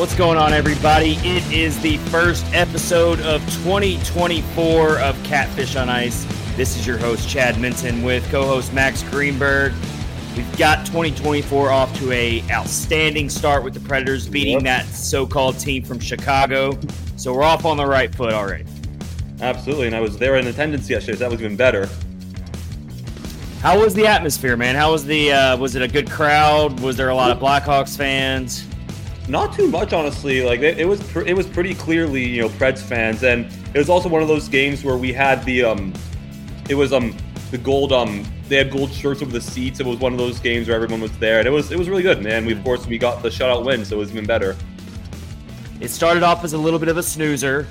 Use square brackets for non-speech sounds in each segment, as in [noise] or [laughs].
What's going on, everybody? It is the first episode of 2024 of Catfish on Ice. This is your host, Chad Minton, with co-host Max Greenberg. We've got 2024 off to a outstanding start with the Predators beating Yep. that so-called team from Chicago. So we're off on the right foot already. Absolutely, and I was there in attendance yesterday, so that was even better. How was the atmosphere, man? How was the? Uh, was it a good crowd? Was there a lot of Blackhawks fans? Not too much, honestly. Like it, it was, pr- it was pretty clearly, you know, Preds fans, and it was also one of those games where we had the, um, it was um the gold um they had gold shirts over the seats. It was one of those games where everyone was there, and it was it was really good. man. we of course we got the shutout win, so it was even better. It started off as a little bit of a snoozer,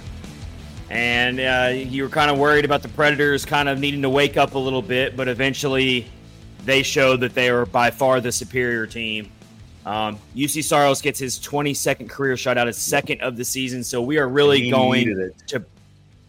and uh, you were kind of worried about the Predators kind of needing to wake up a little bit, but eventually they showed that they were by far the superior team. Um, Juuse Saros gets his 22nd career shutout, his second of the season, so we are really He going to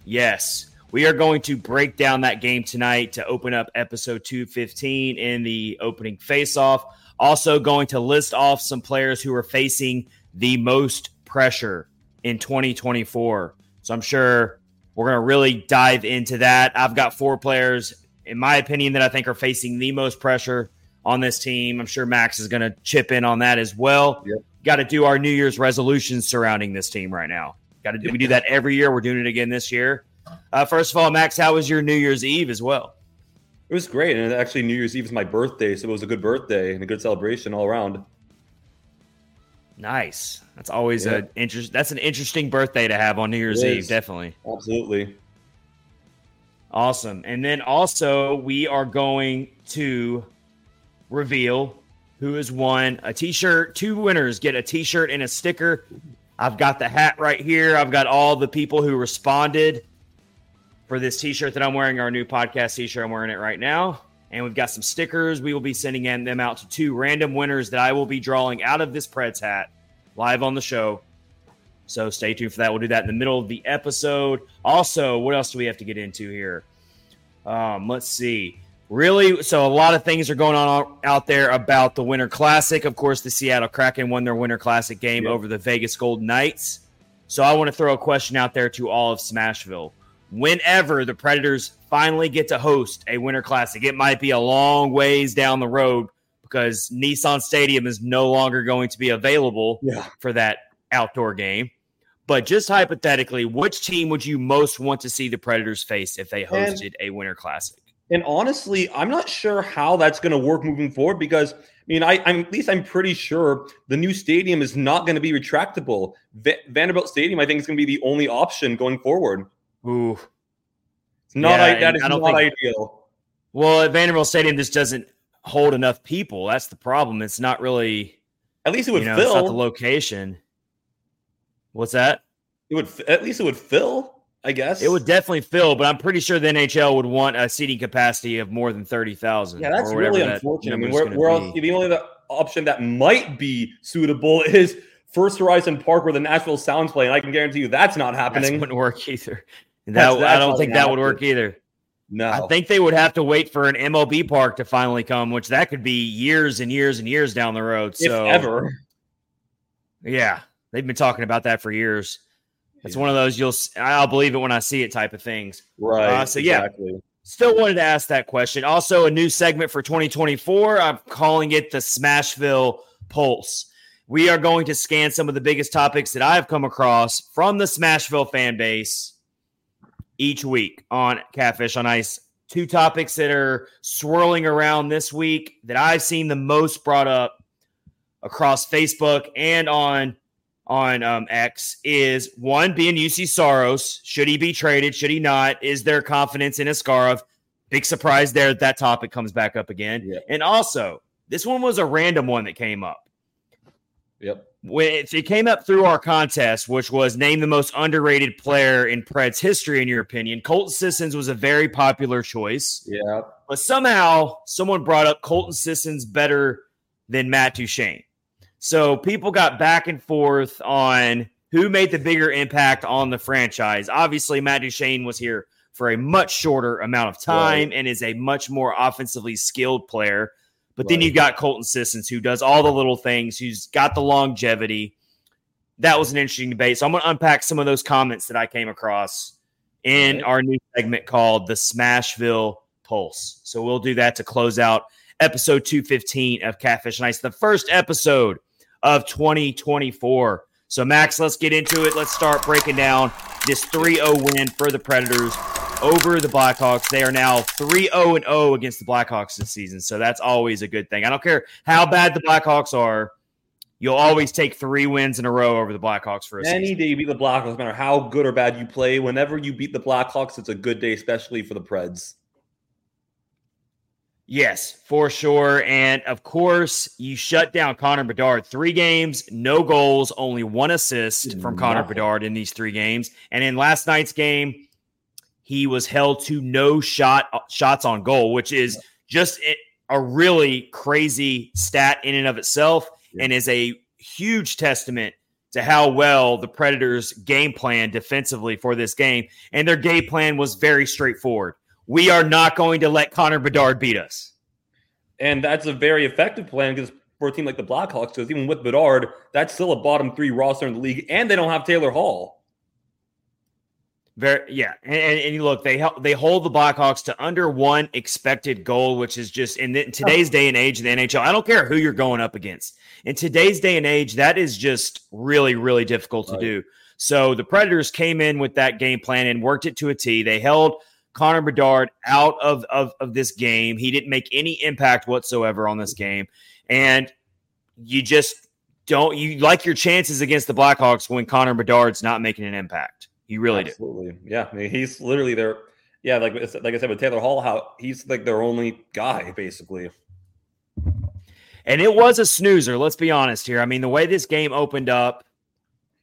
yes we are going to break down that game tonight to open up episode 215 in the opening face-off. Also going to list off some players who are facing the most pressure in 2024 so i'm sure we're going to really dive into that. I've got four players in my opinion that i think are facing the most pressure on this team i'm sure max is going to chip in on that as well Yep. got to do our new year's resolutions surrounding this team right now got to do we do that every year we're doing it again this year uh, first of all, Max, how was your New Year's Eve as well? It was great, and actually New Year's Eve is my birthday, so it was a good birthday and a good celebration all around. Nice. That's always Yeah. a interest. That's an interesting birthday to have on New Year's Eve. Definitely Absolutely. awesome. And then also we are going to reveal who has won a T-shirt. Two winners get a T-shirt and a sticker. I've got the hat right here. I've got all the people who responded for this T-shirt that I'm wearing. Our new podcast T-shirt. I'm wearing it right now. And we've got some stickers. We will be sending them out to two random winners that I will be drawing out of this Preds hat live on the show. So stay tuned for that. We'll do that in the middle of the episode. Also, what else do we have to get into here? Um, let's see. Really, so a lot of things are going on out there about the Winter Classic. Of course, the Seattle Kraken won their Winter Classic game Yep. over the Vegas Golden Knights. So I want to throw a question out there to all of Smashville. Whenever the Predators finally get to host a Winter Classic, it might be a long ways down the road because Nissan Stadium is no longer going to be available Yeah. for that outdoor game. But just hypothetically, which team would you most want to see the Predators face if they hosted a Winter Classic? And honestly, I'm not sure how that's going to work moving forward because I mean, I, I'm at least I'm pretty sure the new stadium is not going to be retractable. Va- Vanderbilt Stadium, I think, is going to be the only option going forward. Ooh. It's not Yeah, I, that is I not think- ideal. Well, at Vanderbilt Stadium just doesn't hold enough people. That's the problem. It's not really, At least it would you know, not the location. What's that? it would at least it would fill. I guess It would definitely fill, but I'm pretty sure the NHL would want a seating capacity of more than thirty thousand. Yeah, that's really unfortunate. I mean, we're, we're all, the only option that might be suitable [laughs] is First Horizon Park where the Nashville Sounds play, and I can guarantee you that's not That happening. wouldn't work [laughs] either. That, That's- I don't think that would work either. no, I think they would have to wait for an MLB park to finally come, which that could be years and years and years down the road. if So ever. yeah, they've been talking about that for years. It's one of those you'll I'll believe it when I see it type of things. Right. Uh, so, yeah. exactly. Still wanted to ask that question. Also, a new segment for 2024. I'm calling it the Smashville Pulse. We are going to scan some of the biggest topics that I've come across from the Smashville fan base each week on Catfish on Ice. Two topics that are swirling around this week that I've seen the most brought up across Facebook and on on um, X is one being Juuse Saros. Should he be traded? Should he not? Is there confidence in Askarov? big surprise there that that topic comes back up again. Yeah. And also, this one was a random one that came up. Yep. When it it came up through our contest, which was name the most underrated player in Preds history, in your opinion. Colton Sissons was a very popular choice, Yeah. but somehow someone brought up Colton Sissons better than Matt Duchene. So people got back and forth on who made the bigger impact on the franchise. Obviously, Matt Duchene was here for a much shorter amount of time and is a much more offensively skilled player. But then Right. you got Colton Sissons, who does all the little things, who's got the longevity. That was an interesting debate. So I'm going to unpack some of those comments that I came across in Right. our new segment called the Smashville Pulse. So we'll do that to close out episode 215 of Catfish Ice, the first episode of 2024. So, Max, let's get into it. Let's start breaking down this 3 0 win for the Predators over the Blackhawks. They are now 3 0 and 0 against the Blackhawks this season. So, that's always a good thing. I don't care how bad the Blackhawks are, you'll always take three wins in a row over the Blackhawks for a Any season. day you beat the Blackhawks, no matter how good or bad you play, whenever you beat the Blackhawks, it's a good day, especially for the Preds. Yes, for sure. And of course, you shut down Connor Bedard. Three games, no goals, only one assist from Connor Nothing. Bedard in these three games. And in last night's game, he was held to no shot uh, shots on goal, which is just a- a really crazy stat in and of itself, Yeah. and is a huge testament to how well the Predators game plan defensively for this game. And their game plan was very straightforward. We are not going to let Connor Bedard beat us. And that's a very effective plan because for a team like the Blackhawks, because even with Bedard, that's still a bottom three roster in the league, and they don't have Taylor Hall. Very, yeah, and, and, and you look, they hel- they hold the Blackhawks to under one expected goal, which is just in, the, in today's oh. day and age in the NHL. I don't care who you're going up against. In today's day and age, that is just really, really difficult to Right. do. So the Predators came in with that game plan and worked it to a T. They held Connor Bedard out of, of, of this game. He didn't make any impact whatsoever on this game. And you just don't you like your chances against the Blackhawks when Connor Bedard's not making an impact. You really do. Absolutely. Yeah. I mean, he's literally their, yeah, like, like I said with Taylor Hall, how he's like their only guy, basically. And it was a snoozer, let's be honest here. I mean, the way this game opened up,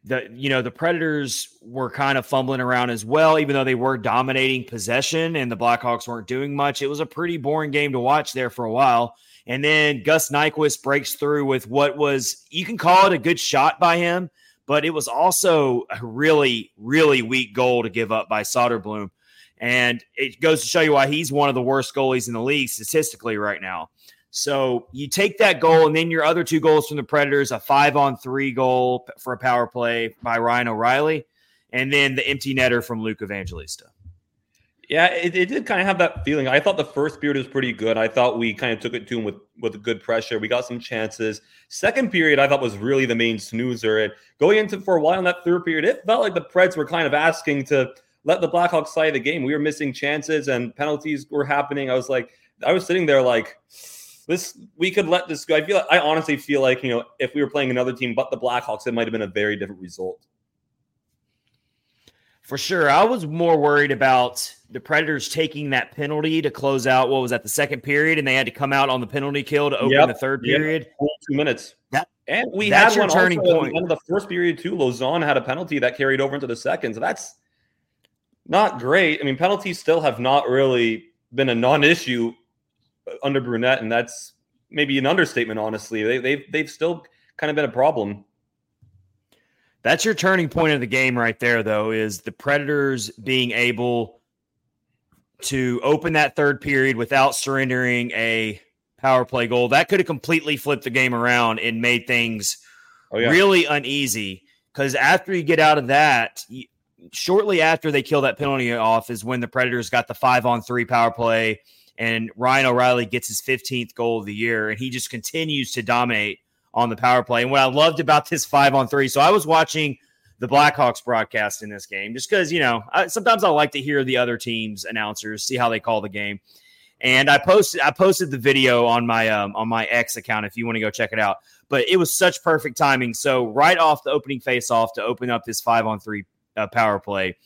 the you know, the Predators were kind of fumbling around as well, even though they were dominating possession and the Blackhawks weren't doing much. It was a pretty boring game to watch there for a while. And then Gus Nyquist breaks through with what was you can call it a good shot by him, but it was also a really, really weak goal to give up by Soderblom. And it goes to show you why he's one of the worst goalies in the league statistically right now. So you take that goal, and then your other two goals from the Predators a five on three goal for a power play by Ryan O'Reilly, and then the empty netter from Luke Evangelista. Yeah, it, it did kind of have that feeling. I thought the first period was pretty good. I thought we kind of took it to him with with good pressure. We got some chances. Second period, I thought was really the main snoozer. And going into for a while in that third period, it felt like the Preds were kind of asking to let the Blackhawks side of the game. We were missing chances and penalties were happening. I was like, I was sitting there like, this we could let this go. I feel I honestly feel like you know if we were playing another team but the Blackhawks, it might have been a very different result. For sure. I was more worried about the Predators taking that penalty to close out what was at the second period, and they had to come out on the penalty kill to open Yep. the third period. Full two minutes. That- and we had one turning also point. the end the first period too. Lauzon had a penalty that carried over into the second, so that's not great. I mean, penalties still have not really been a non-issue under Brunette, and that's maybe an understatement. Honestly, they, they've they've still kind of been a problem. That's your turning point of the game right there, though, is the Predators being able to open that third period without surrendering a power play goal. That could have completely flipped the game around and made things Oh yeah, really uneasy. Because after you get out of that, shortly after they kill that penalty off is when the Predators got the five on three power play, and Ryan O'Reilly gets his 15th goal of the year, and he just continues to dominate on the power play. And what I loved about this five on three, so I was watching the Blackhawks broadcast in this game just because, you know, I, sometimes I like to hear the other team's announcers, see how they call the game. And I posted I posted the video on my um, on my X account if you want to go check it out. But it was such perfect timing. So right off the opening face off to open up this five on three uh, power play,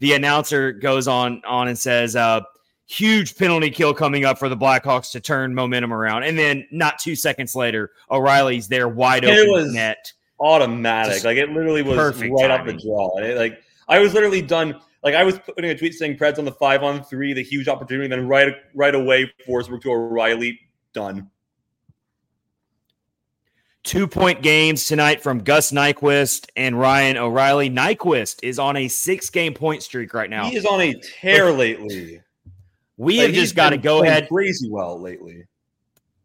the announcer goes on on and says, uh, huge penalty kill coming up for the Blackhawks to turn momentum around. And then not two seconds later, O'Reilly's there wide open it was net. Automatic. Just like it literally was right off the draw. It, like I was literally done. Like I was putting a tweet saying Preds on the five on three, the huge opportunity, then right right away, Forsberg to O'Reilly, done. Two point games tonight from Gus Nyquist and Ryan O'Reilly. Nyquist is on a six game point streak right now. He is on a tear lately. We like have just got to go ahead. Crazy well lately.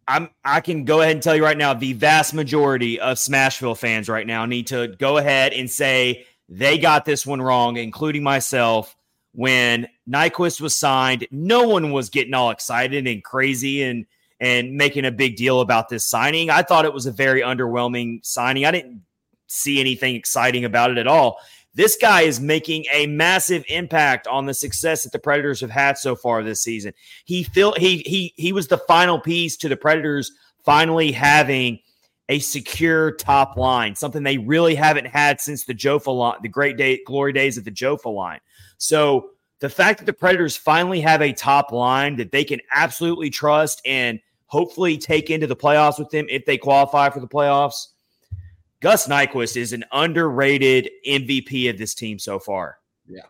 I'm. I can go ahead and tell you right now. The vast majority of Smashville fans right now need to go ahead and say they got this one wrong, including myself. When Nyquist was signed, no one was getting all excited and crazy and and making a big deal about this signing. I thought it was a very underwhelming signing. I didn't see anything exciting about it at all. This guy is making a massive impact on the success that the Predators have had so far this season. He feel he he he was the final piece to the Predators finally having a secure top line, something they really haven't had since the Jofa line, the great day glory days of the Jofa line. So the fact that the Predators finally have a top line that they can absolutely trust and hopefully take into the playoffs with them if they qualify for the playoffs. Gus Nyquist is an underrated MVP of this team so far. Yeah,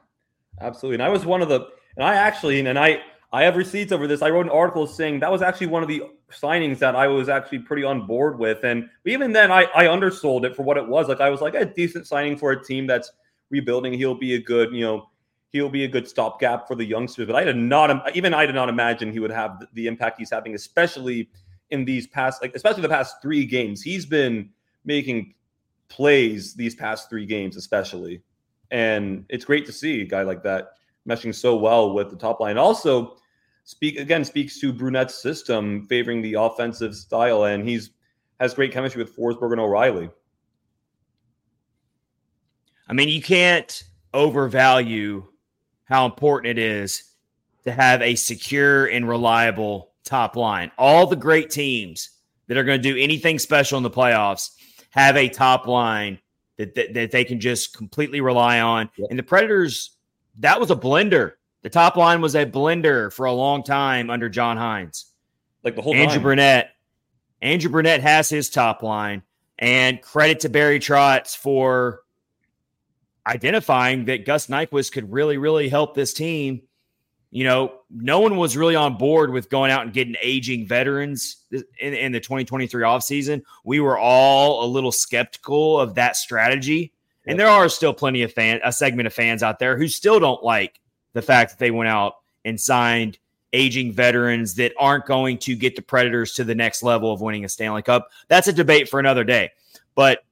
absolutely. And I was one of the, and I actually, and I, I have receipts over this. I wrote an article saying that was actually one of the signings that I was actually pretty on board with. And even then, I, I undersold it for what it was. Like I was like a decent signing for a team that's rebuilding. He'll be a good, you know, he'll be a good stopgap for the youngsters. But I did not, even I did not imagine he would have the impact he's having, especially in these past, like especially the past three games. He's been making plays these past three games, especially, and it's great to see a guy like that meshing so well with the top line. Also, speak again speaks to Brunette's system favoring the offensive style, and he's has great chemistry with Forsberg and O'Reilly. I mean, you can't overvalue how important it is to have a secure and reliable top line. All the great teams that are going to do anything special in the playoffs have a top line that, that, that they can just completely rely on. Yep. And the Predators, that was a blender. The top line was a blender for a long time under John Hynes. Like the whole Andrew time. Brunette. Andrew Brunette has his top line. And credit to Barry Trotz for identifying that Gus Nyquist could really, really help this team. You know, no one was really on board with going out and getting aging veterans in, in the 2023 offseason. We were all a little skeptical of that strategy. And there are still plenty of fan, a segment of fans out there who still don't like the fact that they went out and signed aging veterans that aren't going to get the Predators to the next level of winning a Stanley Cup. That's a debate for another day. But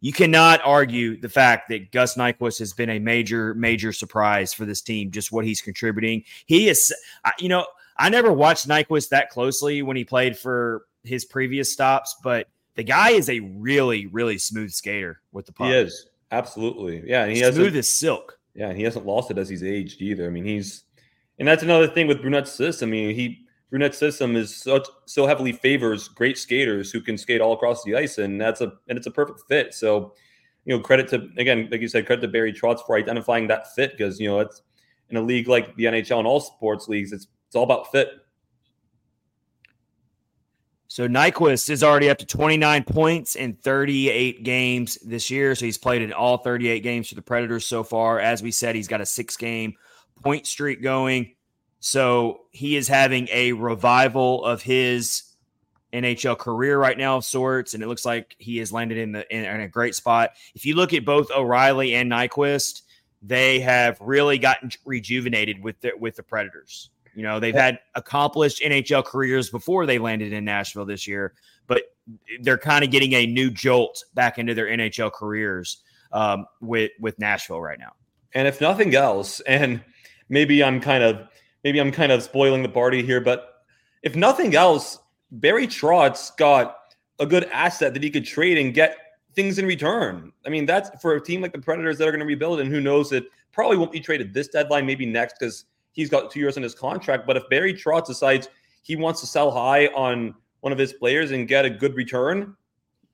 you cannot argue the fact that Gus Nyquist has been a major, major surprise for this team, just what he's contributing. He is, you know, I never watched Nyquist that closely when he played for his previous stops, but the guy is a really, really smooth skater with the puck. He is. Absolutely. Yeah. And he has smooth as silk. Yeah. And he hasn't lost it as he's aged either. I mean, he's, and that's another thing with Brunette's system. I mean, he, Brunette's system is so so heavily favors great skaters who can skate all across the ice, and that's a and it's a perfect fit. So, you know, credit to again, like you said, credit to Barry Trotz for identifying that fit because you know it's in a league like the NHL and all sports leagues, it's it's all about fit. So Nyquist is already up to 29 points in 38 games this year. So he's played in all 38 games for the Predators so far. As we said, he's got a six game point streak going. So he is having a revival of his NHL career right now of sorts, and it looks like he has landed in the in, in, a great spot. If you look at both O'Reilly and Nyquist, they have really gotten rejuvenated with the with the Predators. You know, they've had accomplished NHL careers before they landed in Nashville this year, but they're kind of getting a new jolt back into their NHL careers um, with with Nashville right now. And if nothing else, and maybe I'm kind of maybe I'm kind of spoiling the party here, but if nothing else, Barry Trotz got a good asset that he could trade and get things in return. I mean, that's for a team like the Predators that are going to rebuild, and who knows it probably won't be traded this deadline, maybe next because he's got two years on his contract. But if Barry Trotz decides he wants to sell high on one of his players and get a good return,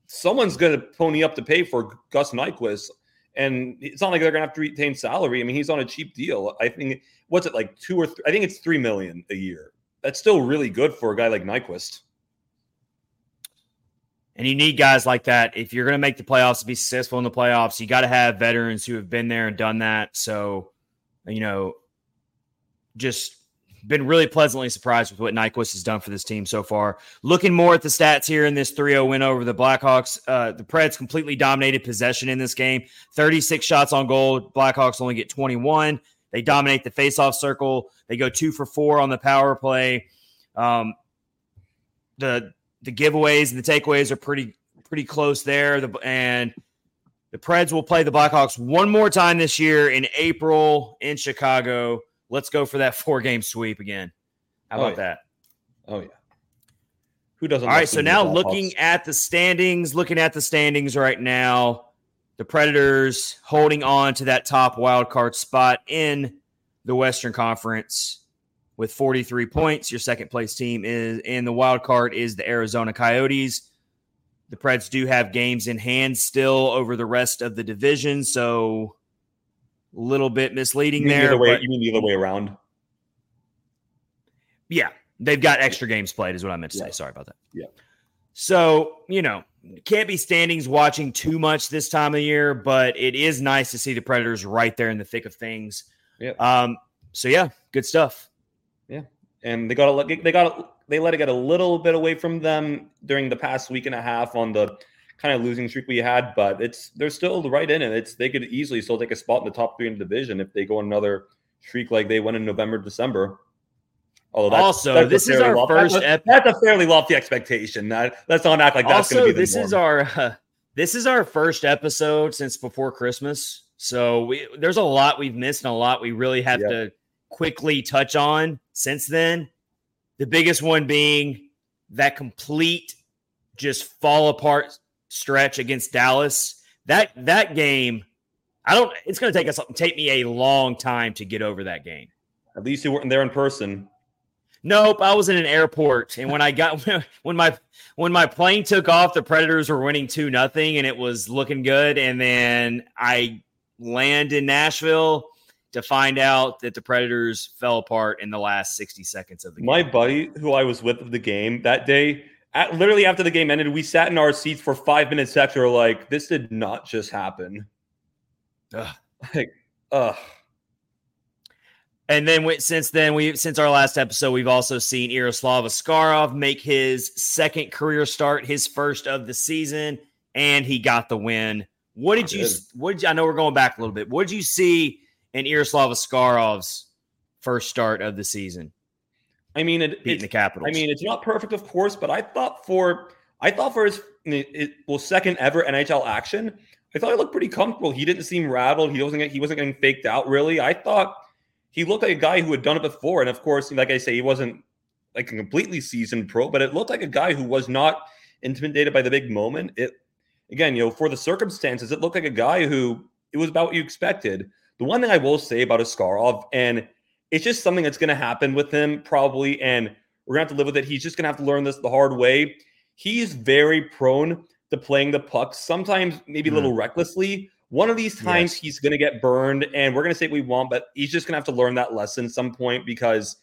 someone's going to pony up to pay for Gus Nyquist. And it's not like they're gonna have to retain salary. I mean, he's on a cheap deal. I think what's it like two or three, I think it's three million a year. That's still really good for a guy like Nyquist. And you need guys like that. If you're going to make the playoffs to be successful in the playoffs, you got to have veterans who have been there and done that. So, you know, just been really pleasantly surprised with what Nyquist has done for this team so far. Looking more at the stats here in this 3 0 win over the Blackhawks, uh, the Preds completely dominated possession in this game 36 shots on goal. Blackhawks only get 21. They dominate the faceoff circle. They go two for four on the power play. Um, the the giveaways and the takeaways are pretty pretty close there. The, and the Preds will play the Blackhawks one more time this year in April in Chicago. Let's go for that four game sweep again. How about oh, yeah. that? Oh yeah. Who doesn't? All right. So now looking at the standings, looking at the standings right now, the Predators holding on to that top wild card spot in the Western Conference with 43 points. Your second place team is in the wild card is the Arizona Coyotes. The Preds do have games in hand still over the rest of the division, so little bit misleading there. The way, but, you mean the other way around? Yeah, they've got extra games played, is what I meant to yeah. say. Sorry about that. Yeah. So, you know, can't be standings watching too much this time of year, but it is nice to see the Predators right there in the thick of things. Yeah. Um, so yeah, good stuff. Yeah. And they got a, they got they let it get a little bit away from them during the past week and a half on the kind of losing streak we had, but it's they're still right in it. It's they could easily still take a spot in the top three in the division if they go another streak like they went in November, December. Although that's, also, that's this is our lofty, first. That's, ep- that's, a fairly lofty expectation. That, let's not act like that's going to be. this norm. is our uh, [laughs] this is our first episode since before Christmas. So we, there's a lot we've missed and a lot we really have yep. to quickly touch on since then. The biggest one being that complete just fall apart stretch against Dallas. That that game, I don't. It's going to take us take me a long time to get over that game. At least you weren't there in person. Nope, I was in an airport, and when I got [laughs] when my when my plane took off, the Predators were winning two nothing, and it was looking good. And then I land in Nashville to find out that the Predators fell apart in the last sixty seconds of the game. My buddy, who I was with of the game that day, at, literally after the game ended, we sat in our seats for five minutes after, like, this did not just happen. Ugh. Like, ugh. And then we, since then, we since our last episode, we've also seen Yaroslav Askarov make his second career start, his first of the season, and he got the win. What did you? What did you, I know we're going back a little bit. What did you see in Yaroslav Askarov's first start of the season? I mean, it, beating the Capitals. I mean, it's not perfect, of course, but I thought for I thought for his it, well second ever NHL action, I thought he looked pretty comfortable. He didn't seem rattled. He wasn't he wasn't getting faked out really. I thought he looked like a guy who had done it before, and of course, like I say, he wasn't like a completely seasoned pro, but it looked like a guy who was not intimidated by the big moment. It again, you know, for the circumstances, it looked like a guy who it was about what you expected. The one thing I will say about Askarov, and it's just something that's going to happen with him probably, and we're going to have to live with it. He's just going to have to learn this the hard way. He's very prone to playing the puck, sometimes maybe a little mm. recklessly. One of these times yes. he's going to get burned, and we're going to say what we want, but he's just going to have to learn that lesson some point because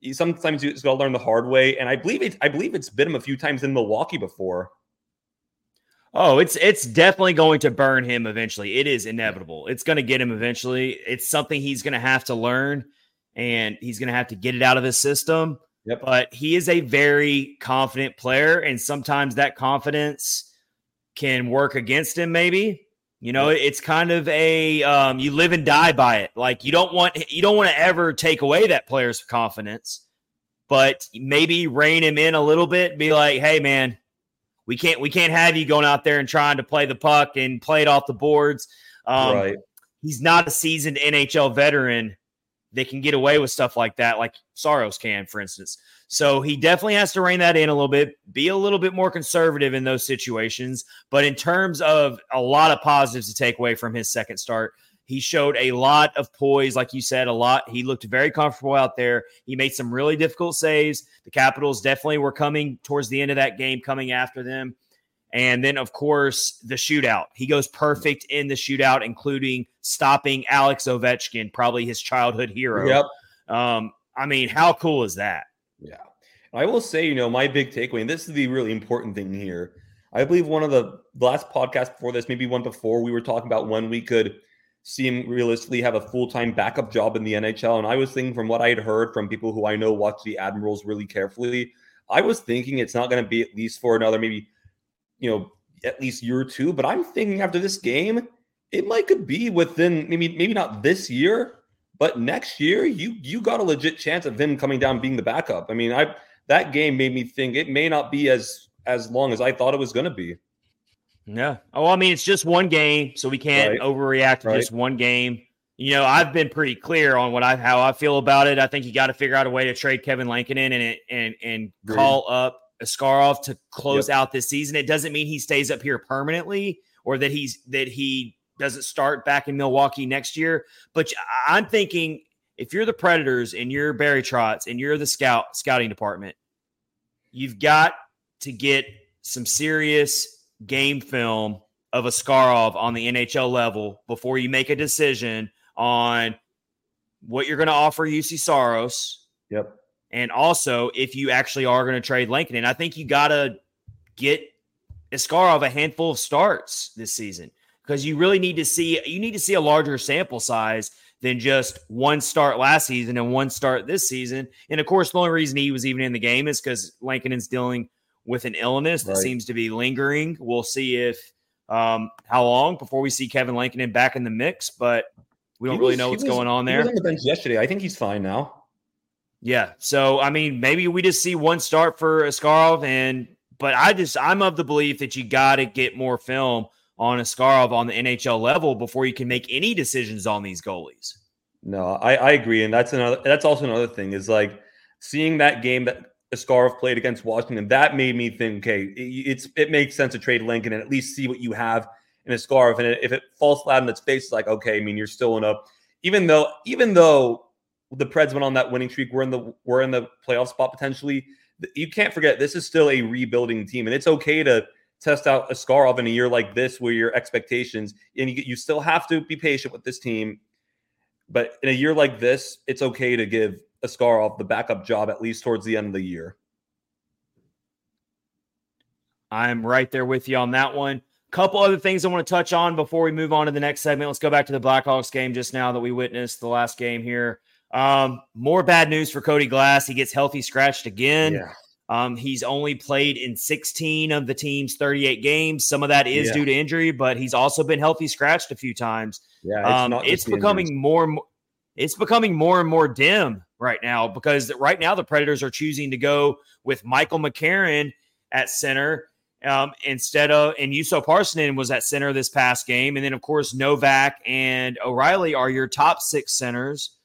he, sometimes he's got to learn the hard way. And I believe it, I believe it's bit him a few times in Milwaukee before. Oh, it's it's definitely going to burn him eventually. It is inevitable. It's going to get him eventually. It's something he's going to have to learn and he's going to have to get it out of his system. Yep. But he is a very confident player, and sometimes that confidence can work against him. Maybe you know, yep. it's kind of a um, you live and die by it. Like you don't want you don't want to ever take away that player's confidence, but maybe rein him in a little bit. Be like, hey man, we can't we can't have you going out there and trying to play the puck and play it off the boards. Um, right. He's not a seasoned NHL veteran they can get away with stuff like that, like Saros can, for instance. So he definitely has to rein that in a little bit, be a little bit more conservative in those situations. But in terms of a lot of positives to take away from his second start, he showed a lot of poise, like you said, a lot. He looked very comfortable out there. He made some really difficult saves. The Capitals definitely were coming towards the end of that game, coming after them. And then, of course, the shootout. He goes perfect in the shootout, including stopping Alex Ovechkin, probably his childhood hero. Yep. Um, I mean, how cool is that? Yeah. I will say, you know, my big takeaway, and this is the really important thing here. I believe one of the last podcasts before this, maybe one before, we were talking about when we could see him realistically have a full time backup job in the NHL. And I was thinking from what I had heard from people who I know watch the Admirals really carefully, I was thinking it's not going to be at least for another maybe, you know, at least year or two. But I'm thinking after this game, it might could be within maybe maybe not this year, but next year you you got a legit chance of him coming down being the backup. I mean, I that game made me think it may not be as as long as I thought it was going to be. Yeah. Oh, I mean, it's just one game, so we can't right. overreact to right. just one game. You know, I've been pretty clear on what I how I feel about it. I think you got to figure out a way to trade Kevin Lankinen and and and call up Askarov to close yep. out this season. It doesn't mean he stays up here permanently or that he's that he doesn't start back in Milwaukee next year. But I'm thinking if you're the Predators and you're Barry Trotz and you're the scout scouting department, you've got to get some serious game film of Askarov on the NHL level before you make a decision on what you're going to offer Juuse Saros. Yep. And also if you actually are going to trade Lankinen. And I think you got to get Askarov a handful of starts this season because you really need to see you need to see a larger sample size than just one start last season and one start this season. And of course, the only reason he was even in the game is because Lankinen is dealing with an illness that right. seems to be lingering. We'll see if um, how long before we see Kevin Lankinen back in the mix, but we don't really know what's was, going on there. He was on the bench yesterday. I think he's fine now. Yeah. So I mean, maybe we just see one start for Askarov, and but I just I'm of the belief that you got to get more film on Askarov on the NHL level before you can make any decisions on these goalies. No, I, I agree, and that's another. That's also another thing is like seeing that game that Askarov played against Washington, that made me think, okay, it, it's it makes sense to trade Lankinen and at least see what you have in Askarov. And if it falls flat in its face, it's like, okay, I mean, you're still in a even though even though the Preds went on that winning streak, we're in the we're in the playoff spot potentially. You can't forget this is still a rebuilding team, and it's okay to test out Askarov in a year like this where your expectations and you, you still have to be patient with this team. But in a year like this, it's okay to give Askarov the backup job at least towards the end of the year. I'm right there with you on that one. Couple other things I want to touch on before we move on to the next segment. Let's go back to the Blackhawks game just now that we witnessed the last game here. Um, more bad news for Cody Glass. He gets healthy scratched again. Yeah. Um, he's only played in 16 of the team's 38 games. Some of that is yeah. due to injury, but he's also been healthy scratched a few times. Yeah, it's, um, it's becoming more. It's becoming more and more dim right now because right now the Predators are choosing to go with Michael McCarron at center um, instead of and Juuso Parssinen was at center this past game, and then of course Novak and O'Reilly are your top six centers.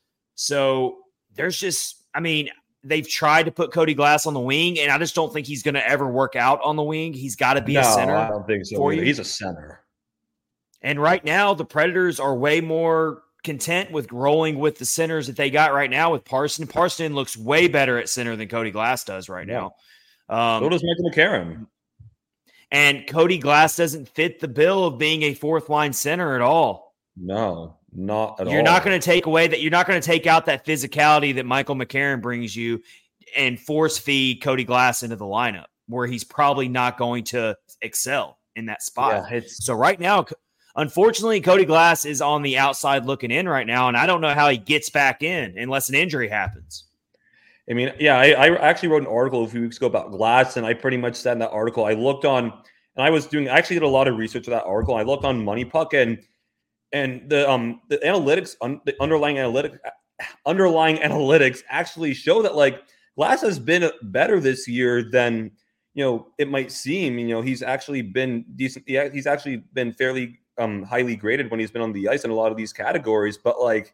So there's just, I mean, they've tried to put Cody Glass on the wing, and I just don't think he's going to ever work out on the wing. He's got to be no, a center. I don't think so. For you. He's a center. And right now, the Predators are way more content with rolling with the centers that they got right now with Parson. Parson looks way better at center than Cody Glass does right yeah. now. Um, so does Michael McCarron. And Cody Glass doesn't fit the bill of being a fourth line center at all. No, not at all. you're not going to take away that. You're not going to take out that physicality that Michael McCarron brings you and force feed Cody Glass into the lineup where he's probably not going to excel in that spot. Yeah, so right now, Unfortunately, Cody Glass is on the outside looking in right now, and I don't know how he gets back in unless an injury happens. I mean, yeah, I, I, actually wrote an article a few weeks ago about Glass, and I pretty much said in that article, I looked on, and I was doing, I actually did a lot of research for that article. I looked on MoneyPuck, and and the um the analytics, un, the underlying analytics, underlying analytics actually show that like Glass has been better this year than you know it might seem. You know, he's actually been decent. Yeah, he's actually been fairly um highly graded when he's been on the ice in a lot of these categories, but like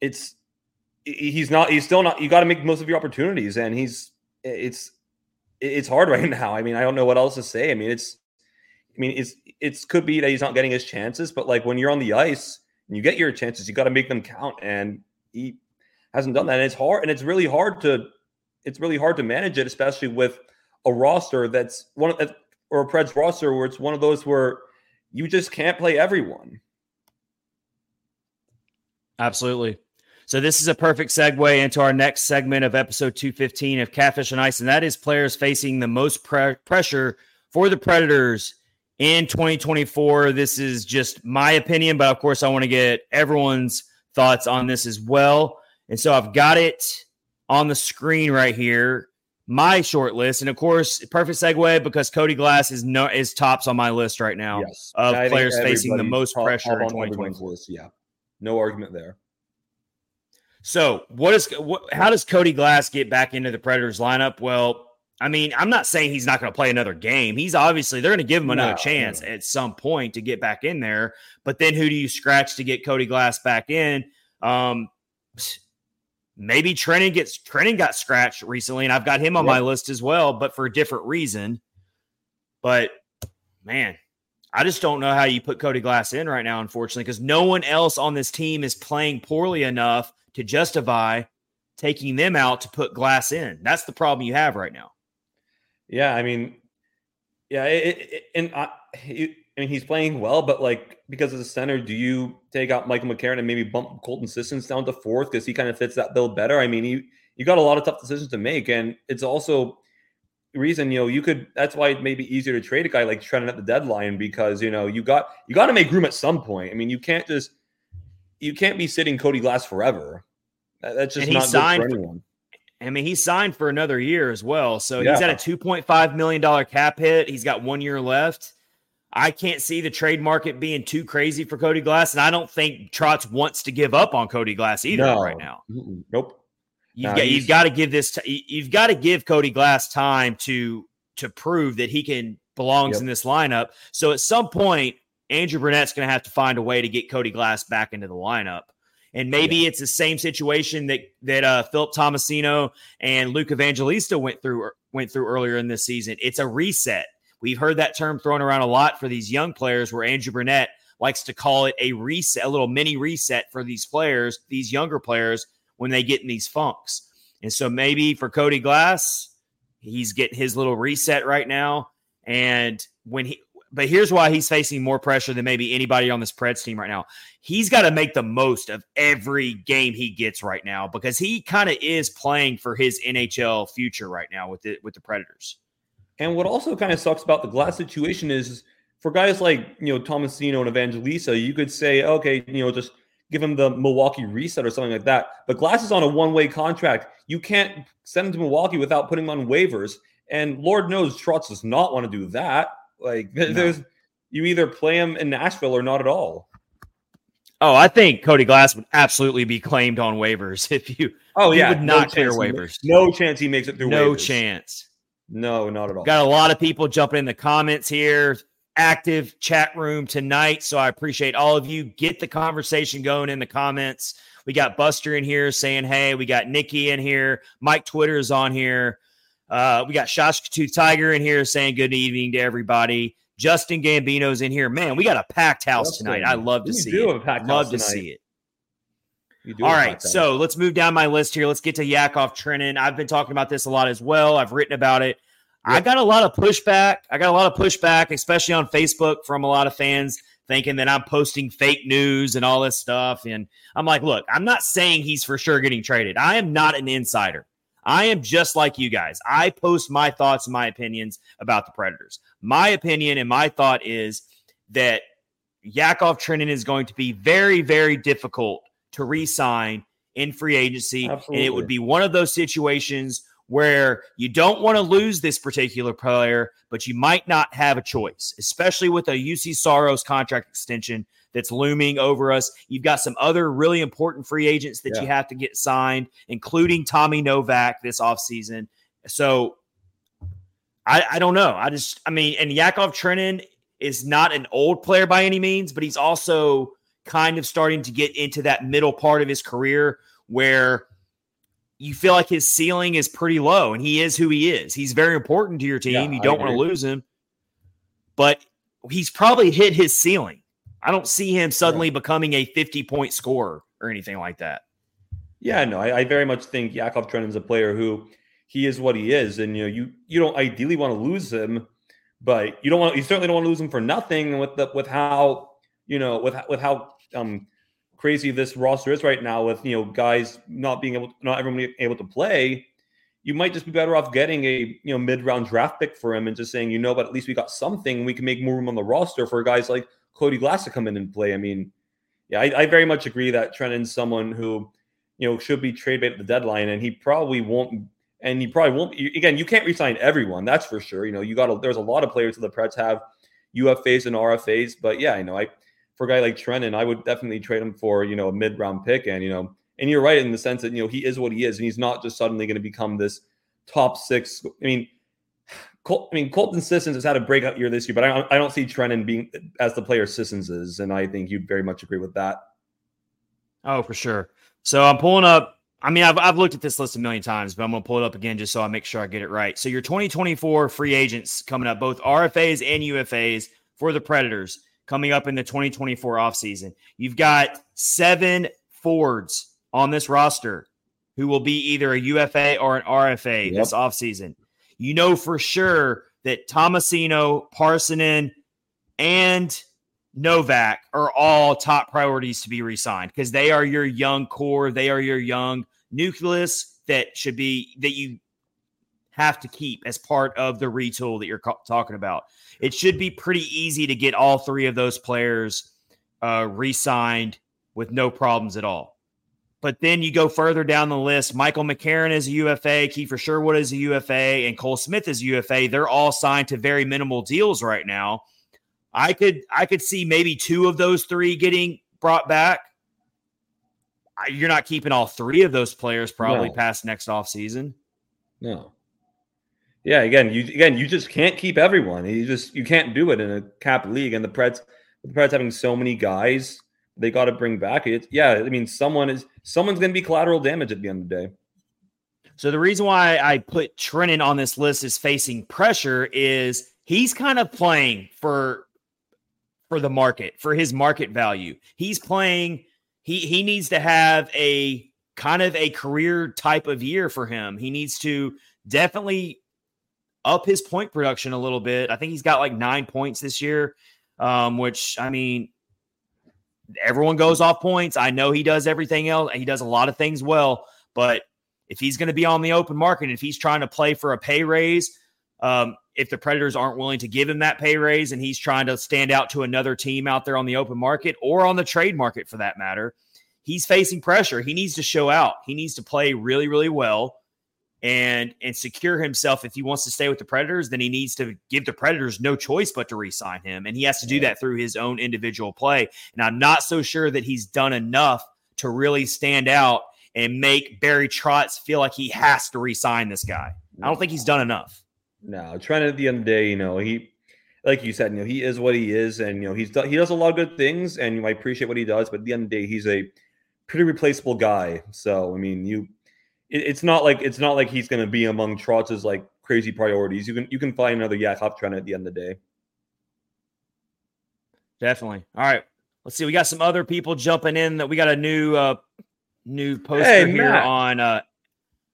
it's he's not he's still not you got to make most of your opportunities and he's it's it's hard [laughs] right now. I mean, I don't know what else to say. I mean, it's I mean, it's it's could be that he's not getting his chances, but like when you're on the ice and you get your chances, you got to make them count and he hasn't done that. And it's hard and it's really hard to it's really hard to manage it especially with a roster that's one of or a Preds roster where it's one of those where you just can't play everyone. Absolutely. So this is a perfect segue into our next segment of episode 215 of Catfish on Ice, and that is players facing the most pre- pressure for the Predators in 2024. This is just my opinion, but of course, I want to get everyone's thoughts on this as well. And so I've got it on the screen right here, my short list, and of course, perfect segue because Cody Glass is no is tops on my list right now yes. of players facing the most pressure in 2024. List, Yeah, no argument there. So, what is what, how does Cody Glass get back into the Predators lineup? Well, I mean, I'm not saying he's not going to play another game. He's obviously they're going to give him another no, chance no. at some point to get back in there. But then who do you scratch to get Cody Glass back in? Um, maybe Trenin gets Trenin got scratched recently, and I've got him on yep. my list as well, but for a different reason. But man, I just don't know how you put Cody Glass in right now, unfortunately, because no one else on this team is playing poorly enough to justify taking them out to put glass in. That's the problem you have right now. Yeah, I mean, yeah, it, it, and I, I mean he's playing well, but like because of the center, do you take out Michael McCarron and maybe bump Colton Sissons down to fourth because he kind of fits that bill better? I mean, you you got a lot of tough decisions to make, and it's also reason you know you could that's why it may be easier to trade a guy like Trenin at the deadline because you know you got you got to make room at some point. I mean, you can't just you can't be sitting Cody Glass forever. That's just not signed good for anyone. I mean, he signed for another year as well. So yeah. he's at a $2.5 million cap hit. He's got one year left. I can't see the trade market being too crazy for Cody Glass. And I don't think Trotz wants to give up on Cody Glass either no. right now. Nope. You've got you've got to give this t- you've got to give Cody Glass time to to prove that he can belongs yep. in this lineup. So at some point, Andrew Brunette's going to have to find a way to get Cody Glass back into the lineup. And maybe yeah. it's the same situation that that uh, Philip Tomasino and Luke Evangelista went through went through earlier in this season. It's a reset. We've heard that term thrown around a lot for these young players, where Andrew Brunette likes to call it a reset, a little mini reset for these players, these younger players, when they get in these funks. And so maybe for Cody Glass, he's getting his little reset right now. And when he but here's why he's facing more pressure than maybe anybody on this Preds team right now. He's got to make the most of every game he gets right now because he kind of is playing for his NHL future right now with the with the Predators. And what also kind of sucks about the glass situation is for guys like you know Tomasino and Evangelista, you could say, okay, you know, just give him the Milwaukee reset or something like that. But Glass is on a one-way contract. You can't send him to Milwaukee without putting him on waivers. And Lord knows Trotz does not want to do that. Like no. there's you either play him in Nashville or not at all. Oh, I think Cody Glass would absolutely be claimed on waivers [laughs] if you. Oh yeah, would not no clear waivers. No chance he makes it through. No waivers. chance. No, not at all. Got a lot of people jumping in the comments here. Active chat room tonight, so I appreciate all of you. Get the conversation going in the comments. We got Buster in here saying, "Hey," we got Nikki in here. Mike Twitter is on here. Uh, we got Shashkatu Tiger in here saying good evening to everybody. Justin Gambino's in here. Man, we got a packed house Justin, tonight. I love to see it. love to tonight. see it. All right, so let's move down my list here. Let's get to Yakov Trenin. I've been talking about this a lot as well. I've written about it. Yep. I got a lot of pushback. I got a lot of pushback, especially on Facebook from a lot of fans thinking that I'm posting fake news and all this stuff. And I'm like, look, I'm not saying he's for sure getting traded. I am not an insider. I am just like you guys. I post my thoughts and my opinions about the Predators. My opinion and my thought is that Yakov Trenin is going to be very, very difficult to re sign in free agency. Absolutely. And it would be one of those situations where you don't want to lose this particular player, but you might not have a choice, especially with a Juuse Saros contract extension that's looming over us. You've got some other really important free agents that yeah. you have to get signed, including Tommy Novak this offseason. So I, I don't know. I just, I mean, and Yakov Trenin is not an old player by any means, but he's also kind of starting to get into that middle part of his career where you feel like his ceiling is pretty low and he is who he is. He's very important to your team. Yeah, you don't want to lose him, but he's probably hit his ceiling. I don't see him suddenly yeah. becoming a 50 point scorer or anything like that. Yeah, no, I, I very much think Yakov Trenin's a player who he is what he is, and you know, you you don't ideally want to lose him, but you don't want you certainly don't want to lose him for nothing with the with how you know with with how um crazy this roster is right now with you know guys not being able not everyone able to play you might just be better off getting a you know mid round draft pick for him and just saying you know but at least we got something we can make more room on the roster for guys like Cody Glass to come in and play I mean yeah I, I very much agree that Trenin's someone who you know should be trade bait at the deadline and he probably won't and he probably won't again you can't resign everyone that's for sure you know you got a, there's a lot of players that the Preds have UFAs and RFAs but yeah you know I for a guy like Trenin, I would definitely trade him for, you know, a mid round pick. And, you know, and you're right in the sense that, you know, he is what he is. And he's not just suddenly going to become this top six. I mean, Col- I mean, Colton Sissons has had a breakout year this year, but I, I don't see Trenin being as the player Sissons is. And I think you'd very much agree with that. Oh, for sure. So I'm pulling up. I mean, I've, I've looked at this list a million times, but I'm going to pull it up again just so I make sure I get it right. So your 2024 free agents coming up, both RFAs and UFAs for the Predators coming up in the 2024 offseason. You've got seven Fords on this roster who will be either a UFA or an RFA yep. this offseason. You know for sure that Tomasino, Parssinen, and Novak are all top priorities to be re-signed because they are your young core. They are your young nucleus that should be that you have to keep as part of the retool that you're talking about. It should be pretty easy to get all three of those players uh, re signed with no problems at all. But then you go further down the list. Michael McCarron is a UFA, Kiefer Sherwood is a UFA, and Cole Smith is a UFA. They're all signed to very minimal deals right now. I could I could see maybe two of those three getting brought back. You're not keeping all three of those players probably no. past next offseason. No. Yeah, again, you again you just can't keep everyone. You just you can't do it in a cap league. And the Preds, the Preds having so many guys, they got to bring back. It yeah, I mean, someone is someone's going to be collateral damage at the end of the day. So the reason why I put Trenin on this list is facing pressure is he's kind of playing for for the market for his market value. He's playing. He he needs to have a kind of a career type of year for him. He needs to definitely up his point production a little bit. I think he's got like nine points this year, um, which I mean, everyone goes off points. I know he does everything else. He does a lot of things well, but if he's going to be on the open market, if he's trying to play for a pay raise, um, if the Predators aren't willing to give him that pay raise and he's trying to stand out to another team out there on the open market or on the trade market for that matter, he's facing pressure. He needs to show out. He needs to play really, really well and and secure himself if he wants to stay with the Predators, then he needs to give the Predators no choice but to re-sign him, and he has to do that through his own individual play. And I'm not so sure that he's done enough to really stand out and make Barry Trotz feel like he has to re-sign this guy. I don't think he's done enough. No, trying at the end of the day, you know, he like you said, you know, he is what he is, and you know, he's he does a lot of good things, and you know, I appreciate what he does. But at the end of the day, he's a pretty replaceable guy. So I mean, you it, it's not like it's not like he's going to be among Trotz's like crazy priorities. You can you can find another Yakov Trenin at the end of the day. Definitely. All right. Let's see. We got some other people jumping in. That we got a new uh new poster hey, here Matt. on uh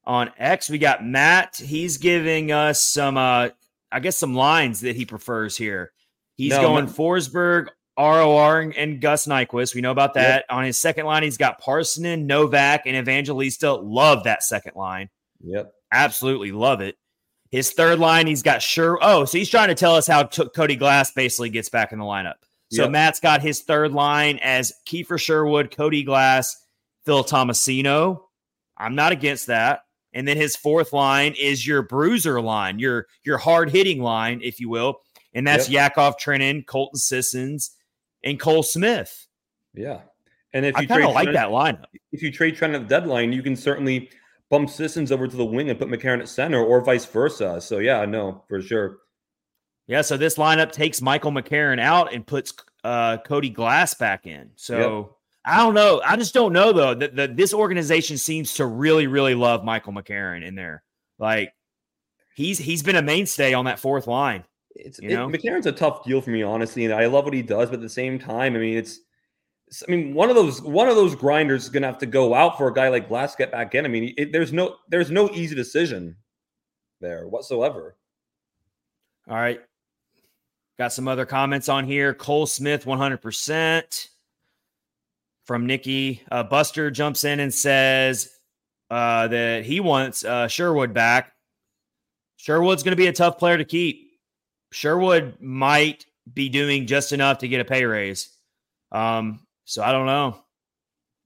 on X. We got Matt. He's giving us some uh I guess some lines that he prefers here. He's no, going Forsberg, ROR and Gus Nyquist. We know about that. Yep. On his second line, he's got Parssinen, Novak, and Evangelista. Love that second line. Yep. Absolutely love it. His third line, he's got sure. Oh, so he's trying to tell us how t- Cody Glass basically gets back in the lineup. So yep. Matt's got his third line as Kiefer Sherwood, Cody Glass, Phil Tomasino. I'm not against that. And then his fourth line is your bruiser line, your your hard hitting line, if you will, and that's yep. Yakov Trenin, Colton Sissons, and Cole Smith. Yeah. And if you kind of like Trent, that lineup, if you trade Trent at the deadline, you can certainly bump Sissons over to the wing and put McCarron at center, or vice versa. So yeah, no, for sure. Yeah, so this lineup takes Michael McCarron out and puts uh, Cody Glass back in. So yep. I don't know. I just don't know though that, that this organization seems to really, really love Michael McCarron in there. Like he's he's been a mainstay on that fourth line. It's you know? it, McCarron's a tough deal for me, honestly, and I love what he does, but at the same time, I mean, it's I mean, one of those one of those grinders is going to have to go out for a guy like Glass get back in. I mean, it, there's no there's no easy decision there whatsoever. All right, Got some other comments on here. Cole Smith, 100%. From Nikki. Uh, Buster jumps in and says uh, that he wants uh, Sherwood back. Sherwood's going to be a tough player to keep. Sherwood might be doing just enough to get a pay raise. Um, so I don't know.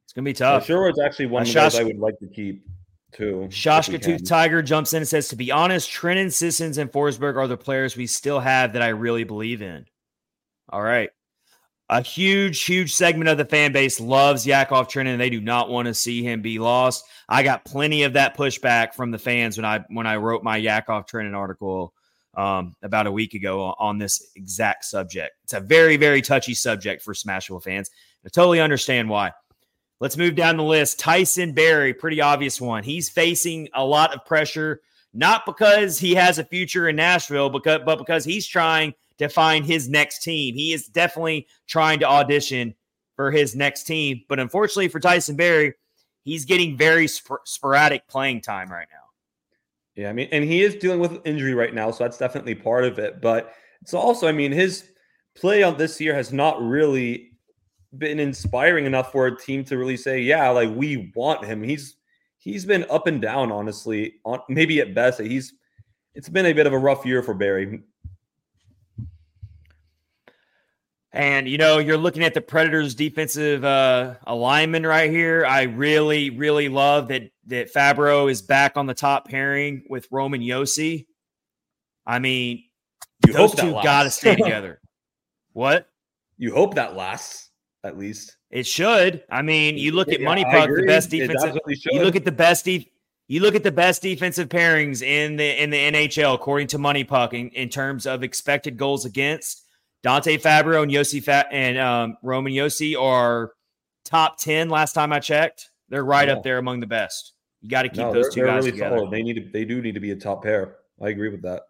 It's going to be tough. Yeah, Sherwood's actually one uh, of guys I would like to keep too. Shashka Tooth Tiger jumps in and says, to be honest, Trenin, Sissons, and Forsberg are the players we still have that I really believe in. All right. A huge, huge segment of the fan base loves Yakov Trenin. They do not want to see him be lost. I got plenty of that pushback from the fans when I when I wrote my Yakov Trenin article um, about a week ago on this exact subject. It's a very, very touchy subject for Smashville fans. I totally understand why. Let's move down the list. Tyson Barrie, pretty obvious one. He's facing a lot of pressure, not because he has a future in Nashville, because, but because he's trying to find his next team. He is definitely trying to audition for his next team. But unfortunately for Tyson Barrie, he's getting very sp- sporadic playing time right now. Yeah, I mean, and he is dealing with injury right now, so that's definitely part of it. But it's also, I mean, his play on this year has not really been inspiring enough for a team to really say, yeah, like we want him. He's he's been up and down, honestly. On maybe at best, he's it's been a bit of a rough year for Barrie. And you know, you're looking at the Predators' defensive uh, alignment right here. I really, really love that that Fabbro is back on the top pairing with Roman Josi. I mean, you those two got to stay [laughs] together. what? You hope that lasts at least. It should. I mean, you look at yeah, Money Puck, the best defensive. You look at the best de- you look at the best defensive pairings in the in the NHL according to Money Puck in, in terms of expected goals against. Dante Fabbro and Josi Fat and um, Roman Josi are top ten. Last time I checked, they're right up there among the best. You got to keep no, those 2 guys really together. Solid. They need to. They do need to be a top pair. I agree with that.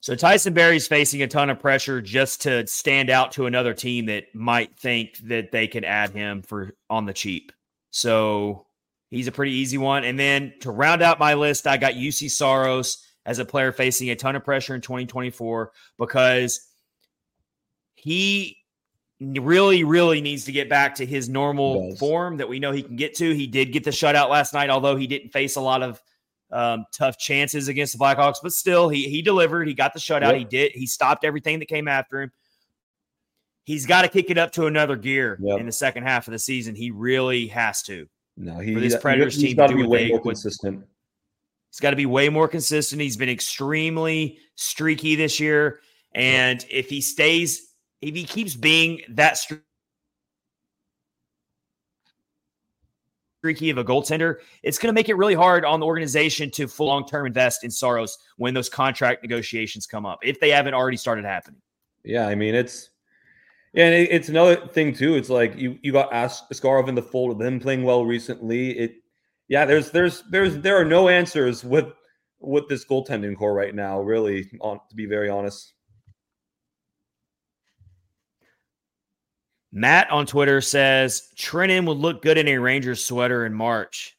So Tyson Barrie's facing a ton of pressure just to stand out to another team that might think that they can add him for on the cheap. So he's a pretty easy one. And then to round out my list, I got Juuse Saros as a player facing a ton of pressure in 2024 because he really, really needs to get back to his normal form that we know he can get to. He did get the shutout last night, although he didn't face a lot of um, tough chances against the Blackhawks, but still, he he delivered. He got the shutout. Yep. He did. He stopped everything that came after him. He's got to kick it up to another gear yep. in the second half of the season. He really has to. No, he, for this Predators team to be way more consistent. He's got to be way more consistent. He's been extremely streaky this year, and if he stays, if he keeps being that streaky of a goaltender, it's going to make it really hard on the organization to full long term invest in Saros when those contract negotiations come up, if they haven't already started happening. Yeah, I mean it's yeah, and it's another thing too. It's like you you got Askarov in the fold with him playing well recently. It yeah, there's there's there's there are no answers with with this goaltending core right now. Really, on to be very honest. Matt on Twitter says Trenin would look good in a Rangers sweater in March.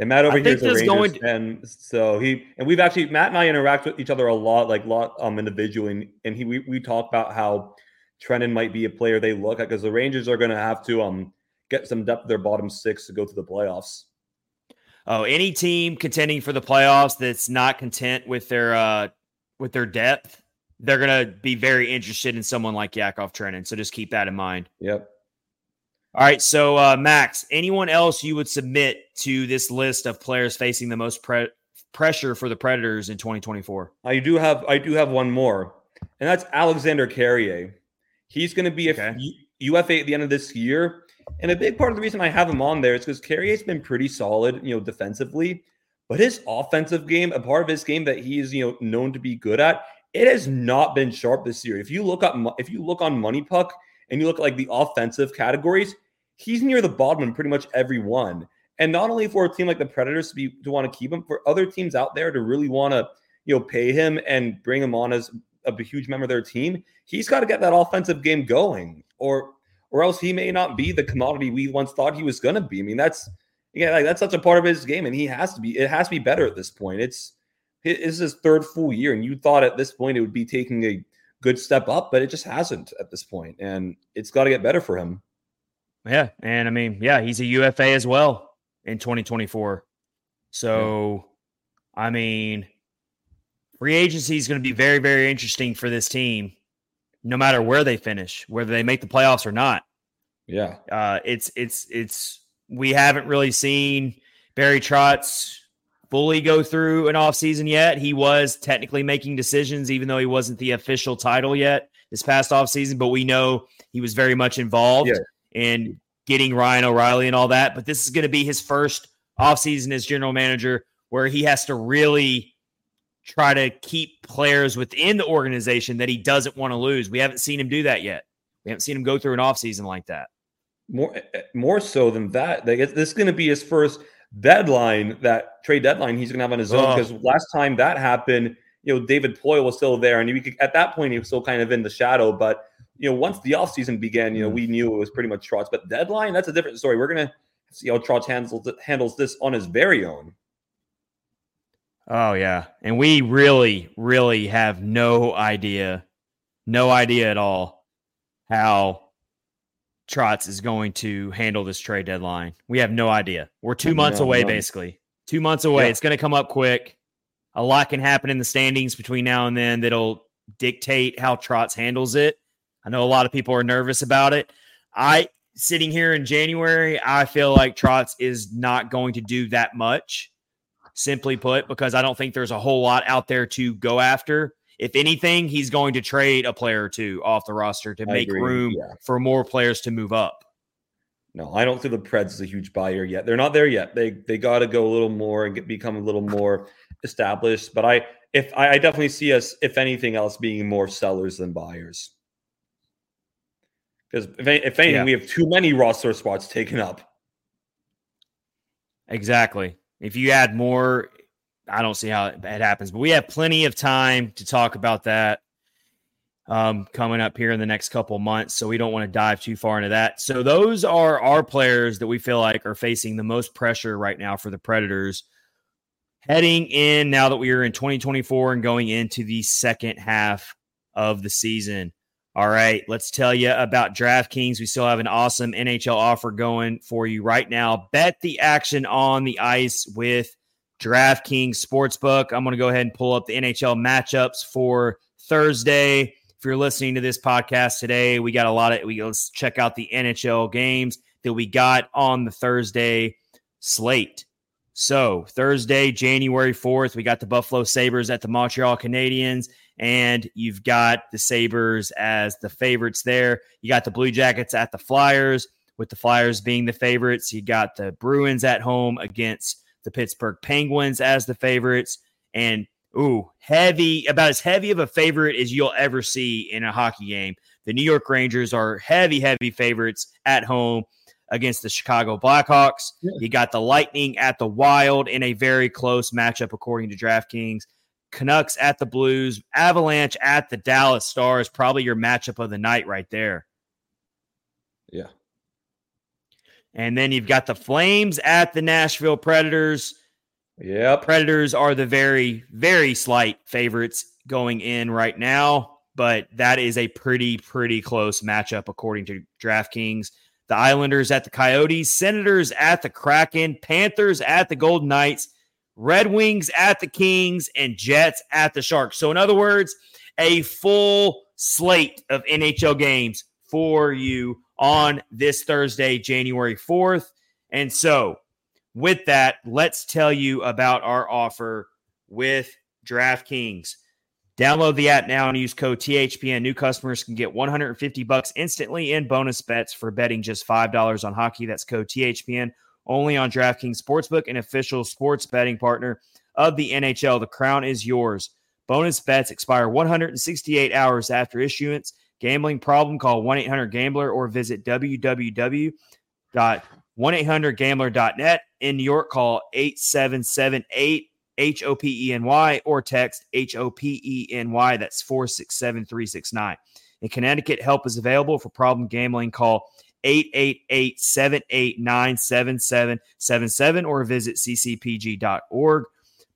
And Matt over here is a Rangers going to- and so he and we've actually Matt and I interact with each other a lot, like a lot um individually, and he we, we talk about how Trenin might be a player they look at because the Rangers are going to have to um get some depth of their bottom six to go to the playoffs. Oh, any team contending for the playoffs that's not content with their uh with their depth they're going to be very interested in someone like Yakov Trenin. So just keep that in mind. Yep. All right. So, uh, Max, anyone else you would submit to this list of players facing the most pre- pressure for the Predators in 2024? I do have I do have one more, and that's Alexander Carrier. He's going to be a okay. UFA at the end of this year, and a big part of the reason I have him on there is because Carrier's been pretty solid, you know, defensively, but his offensive game, a part of his game that he is you know known to be good at, it has not been sharp this year. If you look up, if you look on Money Puck and you look at like the offensive categories, he's near the bottom in pretty much every one. And not only for a team like the Predators to be to want to keep him, for other teams out there to really want to you know pay him and bring him on as a huge member of their team, he's got to get that offensive game going, or or else he may not be the commodity we once thought he was going to be. I mean, that's yeah, like that's such a part of his game, and he has to be. It has to be better at this point. It's this is his third full year, and you thought at this point it would be taking a good step up, but it just hasn't at this point, and it's got to get better for him. Yeah, and I mean, yeah, he's a UFA as well in 2024. So, yeah. I mean, free agency is going to be very, very interesting for this team, no matter where they finish, whether they make the playoffs or not. Yeah, uh, it's it's it's we haven't really seen Barry Trotz fully go through an offseason yet. He was technically making decisions, even though he wasn't the official title yet this past offseason, but we know he was very much involved yeah. in getting Ryan O'Reilly and all that. But this is going to be his first offseason as general manager where he has to really try to keep players within the organization that he doesn't want to lose. We haven't seen him do that yet. We haven't seen him go through an offseason like that. More, eh, eh, more so than that, this is going to be his first deadline, that trade deadline he's going to have on his own. Because last time that happened, you know, David Poile was still there, and he could, at that point he was still kind of in the shadow. But you know, once the offseason began, you know, mm. we knew it was pretty much Trotz. But deadline, that's a different story. We're gonna see how Trotz handles handles this on his very own. Oh yeah, and we really, really have no idea, no idea at all how Trotz is going to handle this trade deadline. We have no idea. We're two months no, away, no. basically. Two months away. Yeah. It's going to come up quick. A lot can happen in the standings between now and then that'll dictate how Trotz handles it. I know a lot of people are nervous about it. I sitting here in January, I feel like Trotz is not going to do that much. Simply put, because I don't think there's a whole lot out there to go after. If anything, he's going to trade a player or two off the roster to I make agree. room yeah. for more players to move up. No, I don't think the Preds is a huge buyer yet. They're not there yet. They they got to go a little more and get, become a little more established. But I if I, I definitely see us, if anything else, being more sellers than buyers. Because if, if anything, yeah. we have too many roster spots taken up. Exactly. If you add more, I don't see how it, happens, but we have plenty of time to talk about that um, coming up here in the next couple months. So we don't want to dive too far into that. So those are our players that we feel like are facing the most pressure right now for the Predators. Heading in now that we are in 2024 and going into the second half of the season. All right, let's tell you about DraftKings. We still have an awesome NHL offer going for you right now. Bet the action on the ice with DraftKings Sportsbook. I'm going to go ahead and pull up the NHL matchups for Thursday. If you're listening to this podcast today, we got a lot of we let's check out the NHL games that we got on the Thursday slate. So, Thursday, January 4th, we got the Buffalo Sabres at the Montreal Canadiens and you've got the Sabres as the favorites there. You got the Blue Jackets at the Flyers, with the Flyers being the favorites. You got the Bruins at home against the Pittsburgh Penguins as the favorites. And ooh, heavy, about as heavy of a favorite as you'll ever see in a hockey game. The New York Rangers are heavy, heavy favorites at home against the Chicago Blackhawks. Yeah. You got the Lightning at the Wild in a very close matchup, according to DraftKings. Canucks at the Blues, Avalanche at the Dallas Stars, probably your matchup of the night right there. Yeah. And then you've got the Flames at the Nashville Predators. Yeah. Predators are the very, very slight favorites going in right now, but that is a pretty, pretty close matchup according to DraftKings. The Islanders at the Coyotes, Senators at the Kraken, Panthers at the Golden Knights, Red Wings at the Kings, and Jets at the Sharks. So, in other words, a full slate of NHL games for you on this Thursday, January 4th. And so, with that, let's tell you about our offer with DraftKings. Download the app now and use code THPN. New customers can get 150 bucks instantly in bonus bets for betting just $5 on hockey. That's code THPN only on DraftKings Sportsbook, an official sports betting partner of the NHL. The crown is yours. Bonus bets expire 168 hours after issuance. Gambling problem? Call 1 800 Gambler or visit www.1800Gambler.net. In New York, call 8778 H O P E N Y or text H O P E N Y. That's 467 369. In Connecticut, help is available for problem gambling. Call 888 789 7777 or visit ccpg.org.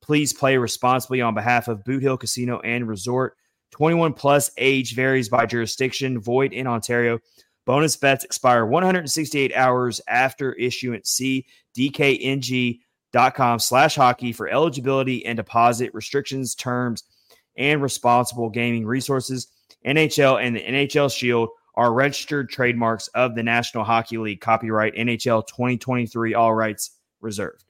Please play responsibly on behalf of Boot Hill Casino and Resort. 21 plus age varies by jurisdiction, void in Ontario. Bonus bets expire 168 hours after issuance. See dkng.com slash hockey for eligibility and deposit restrictions, terms, and responsible gaming resources. NHL and the NHL Shield are registered trademarks of the National Hockey League. Copyright NHL 2023, all rights reserved.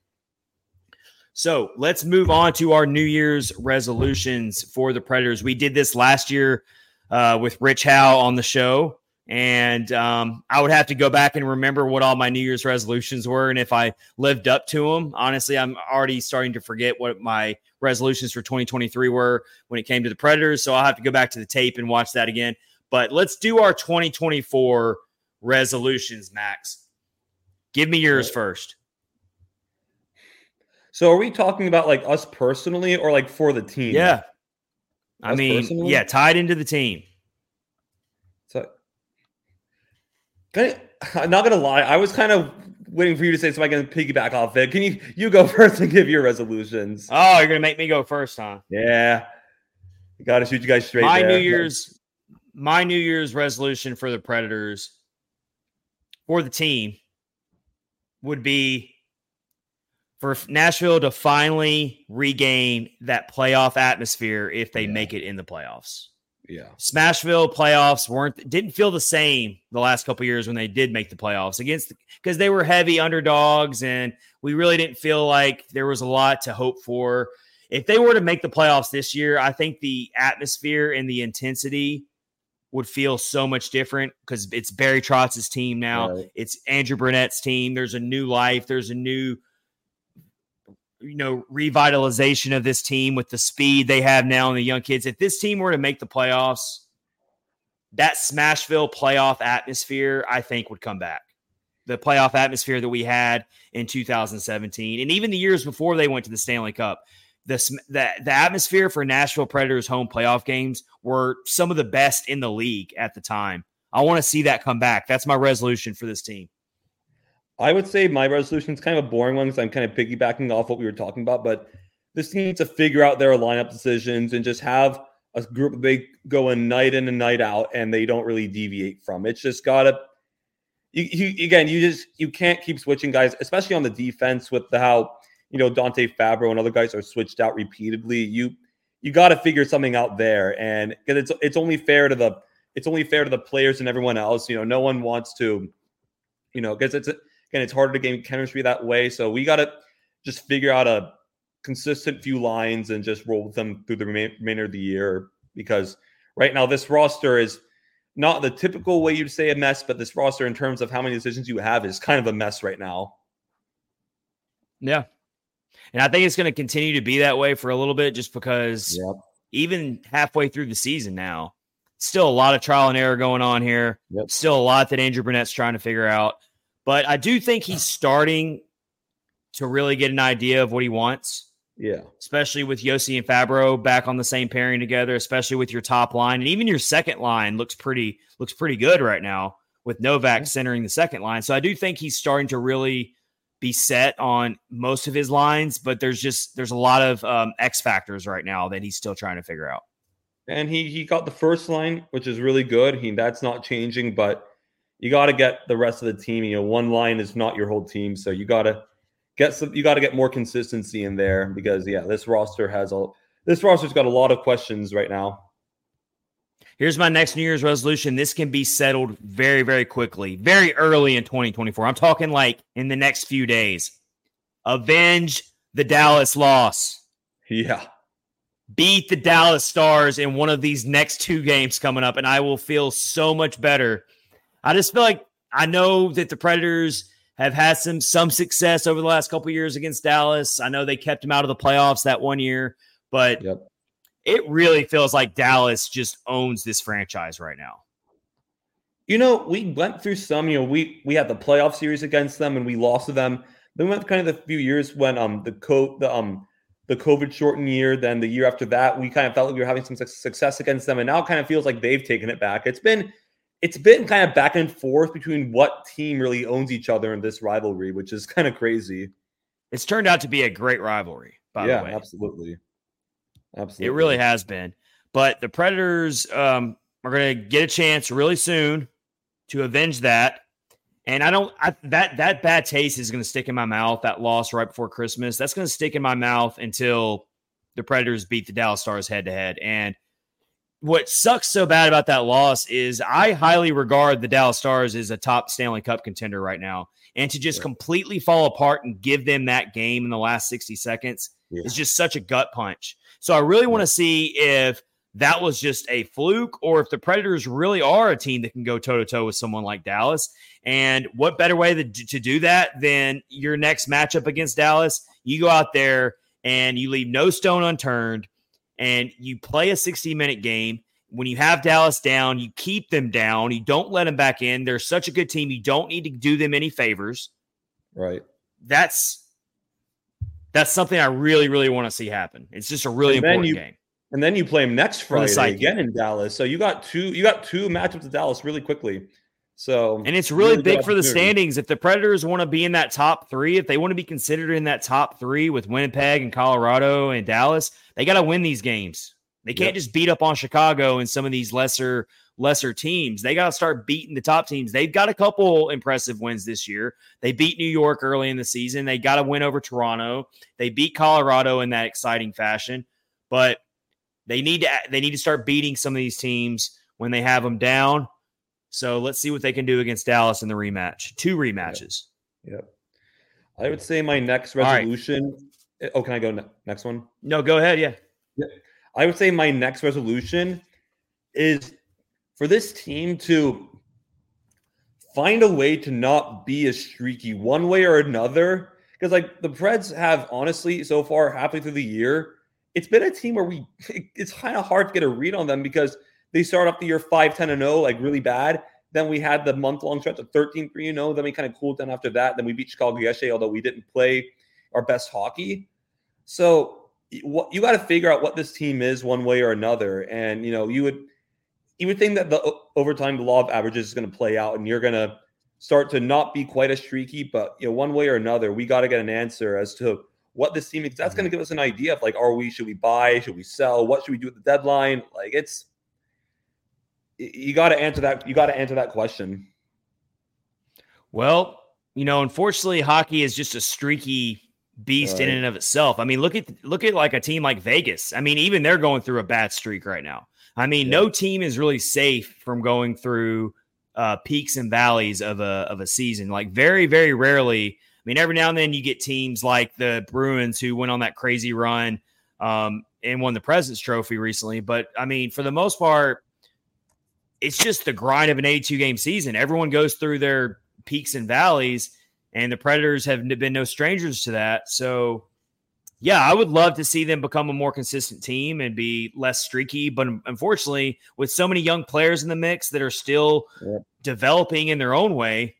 So let's move on to our New Year's resolutions for the Predators. We did this last year uh, with Rich Howe on the show. And um, I would have to go back and remember what all my New Year's resolutions were and if I lived up to them. Honestly, I'm already starting to forget what my resolutions for 2023 were when it came to the Predators. So I'll have to go back to the tape and watch that again. But let's do our 2024 resolutions, Max. Give me yours first. So are we talking about like us personally or like for the team? Yeah. I us mean, personally? yeah, tied into the team. so I'm not gonna lie. I was kind of waiting for you to say so I can piggyback off it. Can you you go [laughs] first and give your resolutions? Oh, you're gonna make me go first, huh? Yeah. You gotta shoot you guys straight. My there. New Year's my New Year's resolution for the Predators for the team would be for Nashville to finally regain that playoff atmosphere if they yeah. make it in the playoffs. Yeah. Smashville playoffs weren't didn't feel the same the last couple years when they did make the playoffs against because they were heavy underdogs and we really didn't feel like there was a lot to hope for. If they were to make the playoffs this year, I think the atmosphere and the intensity would feel so much different because it's Barry Trotz's team now. Right. It's Andrew Brunette's team. There's a new life. There's a new you know, revitalization of this team with the speed they have now and the young kids. If this team were to make the playoffs, that Smashville playoff atmosphere, I think, would come back. The playoff atmosphere that we had in 2017, and even the years before they went to the Stanley Cup, the, the, the atmosphere for Nashville Predators home playoff games were some of the best in the league at the time. I want to see that come back. That's my resolution for this team. I would say my resolution is kind of a boring one because I'm kind of piggybacking off what we were talking about. But this team needs to figure out their lineup decisions and just have a group they go in night in and night out, and they don't really deviate from. It's just gotta. You, you again, you just you can't keep switching guys, especially on the defense with the how you know Dante Fabbro and other guys are switched out repeatedly. You you got to figure something out there, and because it's it's only fair to the it's only fair to the players and everyone else. You know, no one wants to, you know, because it's Again, it's harder to gain chemistry that way. So we got to just figure out a consistent few lines and just roll with them through the remainder of the year because right now this roster is not the typical way you'd say a mess, but this roster in terms of how many decisions you have is kind of a mess right now. Yeah. And I think it's going to continue to be that way for a little bit just because yep. even halfway through the season now, still a lot of trial and error going on here. Yep. Still a lot that Andrew Brunette's trying to figure out. But I do think he's starting to really get an idea of what he wants. Yeah. Especially with Josi and Fabbro back on the same pairing together, especially with your top line. And even your second line looks pretty looks pretty good right now with Novak yeah. centering the second line. So I do think he's starting to really be set on most of his lines, but there's just there's a lot of um, X factors right now that he's still trying to figure out. And he he got the first line, which is really good. He that's not changing, but you got to get the rest of the team. You know, one line is not your whole team, so you got to get some. You got to get more consistency in there because yeah, this roster has a this roster's got a lot of questions right now. Here's my next New Year's resolution. This can be settled very, very quickly, very early in 2024. I'm talking like in the next few days. Avenge the Dallas loss. Yeah. Beat the Dallas Stars in one of these next two games coming up, and I will feel so much better I just feel like I know that the Predators have had some some success over the last couple years against Dallas. I know they kept them out of the playoffs that one year, but yep. it really feels like Dallas just owns this franchise right now. You know, we went through some. You know, we we had the playoff series against them and we lost to them. Then we went kind of the few years when um the co the um the COVID shortened year. Then the year after that, we kind of felt like we were having some success against them, and now it kind of feels like they've taken it back. It's been it's been kind of back and forth between what team really owns each other in this rivalry, which is kind of crazy. It's turned out to be a great rivalry, by yeah, the way. Absolutely. Absolutely. It really has been. But the Predators um, are going to get a chance really soon to avenge that. And I don't I, that that bad taste is going to stick in my mouth. That loss right before Christmas, that's going to stick in my mouth until the Predators beat the Dallas Stars head to head. And what sucks so bad about that loss is I highly regard the Dallas Stars as a top Stanley Cup contender right now. And to just yeah. completely fall apart and give them that game in the last 60 seconds yeah. is just such a gut punch. So I really want to see if that was just a fluke or if the Predators really are a team that can go toe to toe with someone like Dallas. And what better way to, to do that than your next matchup against Dallas? You go out there and you leave no stone unturned and you play a 60 minute game. When you have Dallas down, you keep them down. You don't let them back in. They're such a good team. You don't need to do them any favors. Right. That's that's something I really, really want to see happen. It's just a really important you, game. And then you play them next Friday again in Dallas. So you got two you got two matchups with Dallas really quickly. So and it's really, really big for the standings. If the Predators want to be in that top three, if they want to be considered in that top three with Winnipeg and Colorado and Dallas, they got to win these games. They can't yep. just beat up on Chicago and some of these lesser lesser teams. They got to start beating the top teams. They've got a couple impressive wins this year. They beat New York early in the season. They got to win over Toronto. They beat Colorado in that exciting fashion, but they need to they need to start beating some of these teams when they have them down. So let's see what they can do against Dallas in the rematch. Two rematches. Yep. yep. I would say my next resolution. Right. Oh, can I go ne- next one? No, go ahead. Yeah. yeah. I would say my next resolution is for this team to find a way to not be as streaky one way or another. Because like the Preds have honestly so far halfway through the year, it's been a team where we [laughs] it's kind of hard to get a read on them because they start off the year 5 10 and 0 like really bad then we had the month long stretch of 13 3 0 then we kind of cooled down after that then we beat chicago yesterday although we didn't play our best hockey so what you got to figure out what this team is one way or another and you know you would you would think that the over time the law of averages is going to play out and you're going to start to not be quite as streaky but you know one way or another we got to get an answer as to what this team is. That's going to mm-hmm. give us an idea of like, are we, should we buy? Should we sell? What should we do at the deadline? Like, it's, you got to answer that. You got to answer that question. Well, you know, unfortunately, hockey is just a streaky beast right. in and of itself. I mean, look at look at like a team like Vegas. I mean, even they're going through a bad streak right now. I mean, yeah. no team is really safe from going through uh, peaks and valleys of a of a season. Like very, very rarely I mean, every now and then you get teams like the Bruins who went on that crazy run um, and won the President's Trophy recently. But I mean, for the most part, it's just the grind of an 82 game season. Everyone goes through their peaks and valleys, and the Predators have been no strangers to that. So, yeah, I would love to see them become a more consistent team and be less streaky. But unfortunately, with so many young players in the mix that are still yeah. developing in their own way,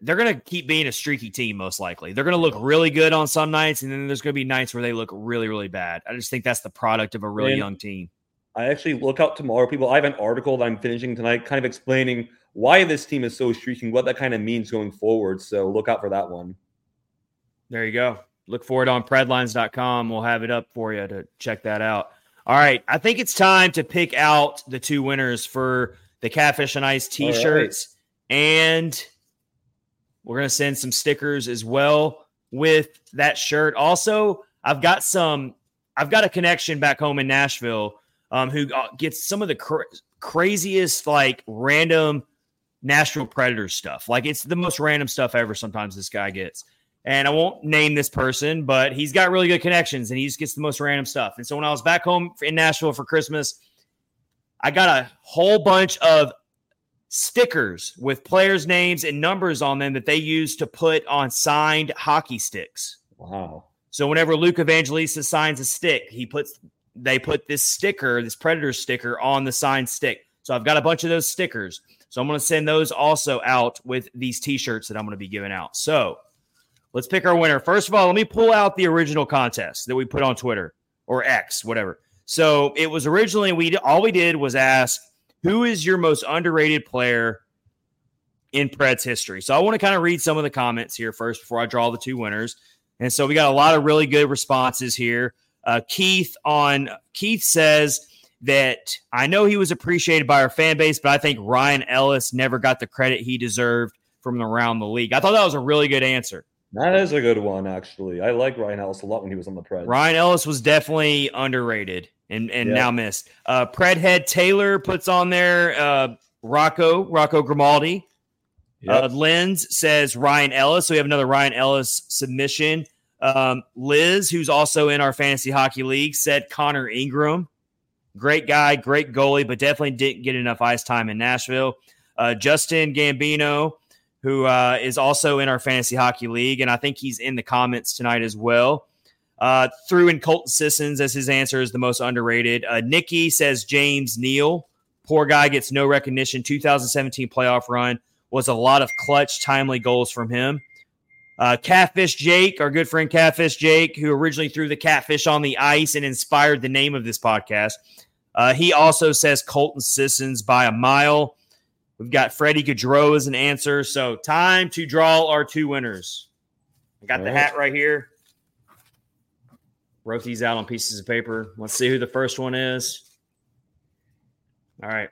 they're going to keep being a streaky team, most likely. They're going to look really good on some nights, and then there's going to be nights where they look really, really bad. I just think that's the product of a really and young team. I actually look out tomorrow, people. I have an article that I'm finishing tonight, kind of explaining why this team is so streaking, what that kind of means going forward. So look out for that one. There you go. Look for it on predlines.com. We'll have it up for you to check that out. All right. I think it's time to pick out the two winners for the Catfish on Ice t shirts. Right. And we're going to send some stickers as well with that shirt. Also, I've got some, I've got a connection back home in Nashville um, who uh, gets some of the cra- craziest, like random Nashville Predators stuff. Like it's the most random stuff ever. Sometimes this guy gets. And I won't name this person, but he's got really good connections and he just gets the most random stuff. And so when I was back home in Nashville for Christmas, I got a whole bunch of stickers with players' names and numbers on them that they use to put on signed hockey sticks. Wow. So whenever Luke Evangelista signs a stick, he puts they put this sticker, this Predator sticker on the signed stick. So I've got a bunch of those stickers. So I'm going to send those also out with these t-shirts that I'm going to be giving out. So let's pick our winner. First of all, let me pull out the original contest that we put on Twitter or X, whatever. So it was originally we all we did was ask who is your most underrated player in Preds history? So I want to kind of read some of the comments here first before I draw the two winners. And so we got a lot of really good responses here. Uh, Keith on Keith says that I know he was appreciated by our fan base, but I think Ryan Ellis never got the credit he deserved from around the league. I thought that was a really good answer. That is a good one, actually. I like Ryan Ellis a lot when he was on the Preds. Ryan Ellis was definitely underrated and, and now missed. Uh, Predhead Taylor puts on there uh, Rocco, Rocco Grimaldi. Yep. Uh, Lens says Ryan Ellis. So we have another Ryan Ellis submission. Um, Liz, who's also in our fantasy hockey league, said Connor Ingram. Great guy, great goalie, but definitely didn't get enough ice time in Nashville. Uh, Justin Gambino, who uh, is also in our fantasy hockey league, and I think he's in the comments tonight as well. Uh, threw in Colton Sissons as his answer is the most underrated. Uh, Nikki says James Neal. Poor guy gets no recognition. 2017 playoff run was a lot of clutch, timely goals from him. Uh, Catfish Jake, our good friend Catfish Jake, who originally threw the catfish on the ice and inspired the name of this podcast. Uh, he also says Colton Sissons by a mile. We've got Freddie Gaudreau as an answer. So time to draw our two winners. I got All the right. hat right here. Wrote these out on pieces of paper. Let's see who the first one is. All right.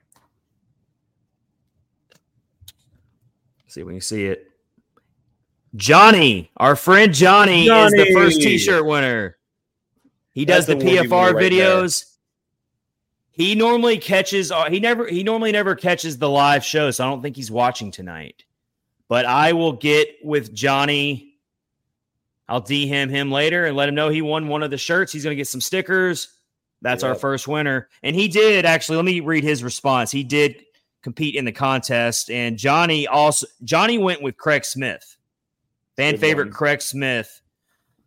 Let's see when you see it. Johnny, our friend Johnny, Johnny. is the first T-shirt winner. He does That's the, the PFR right videos. There. He normally catches. Uh, he never. He normally never catches the live show, so I don't think he's watching tonight. But I will get with Johnny. I'll DM him him later and let him know he won one of the shirts. He's going to get some stickers. That's yep. our first winner, and he did actually. Let me read his response. He did compete in the contest, and Johnny also. Johnny went with Craig Smith, fan Good favorite one. Craig Smith.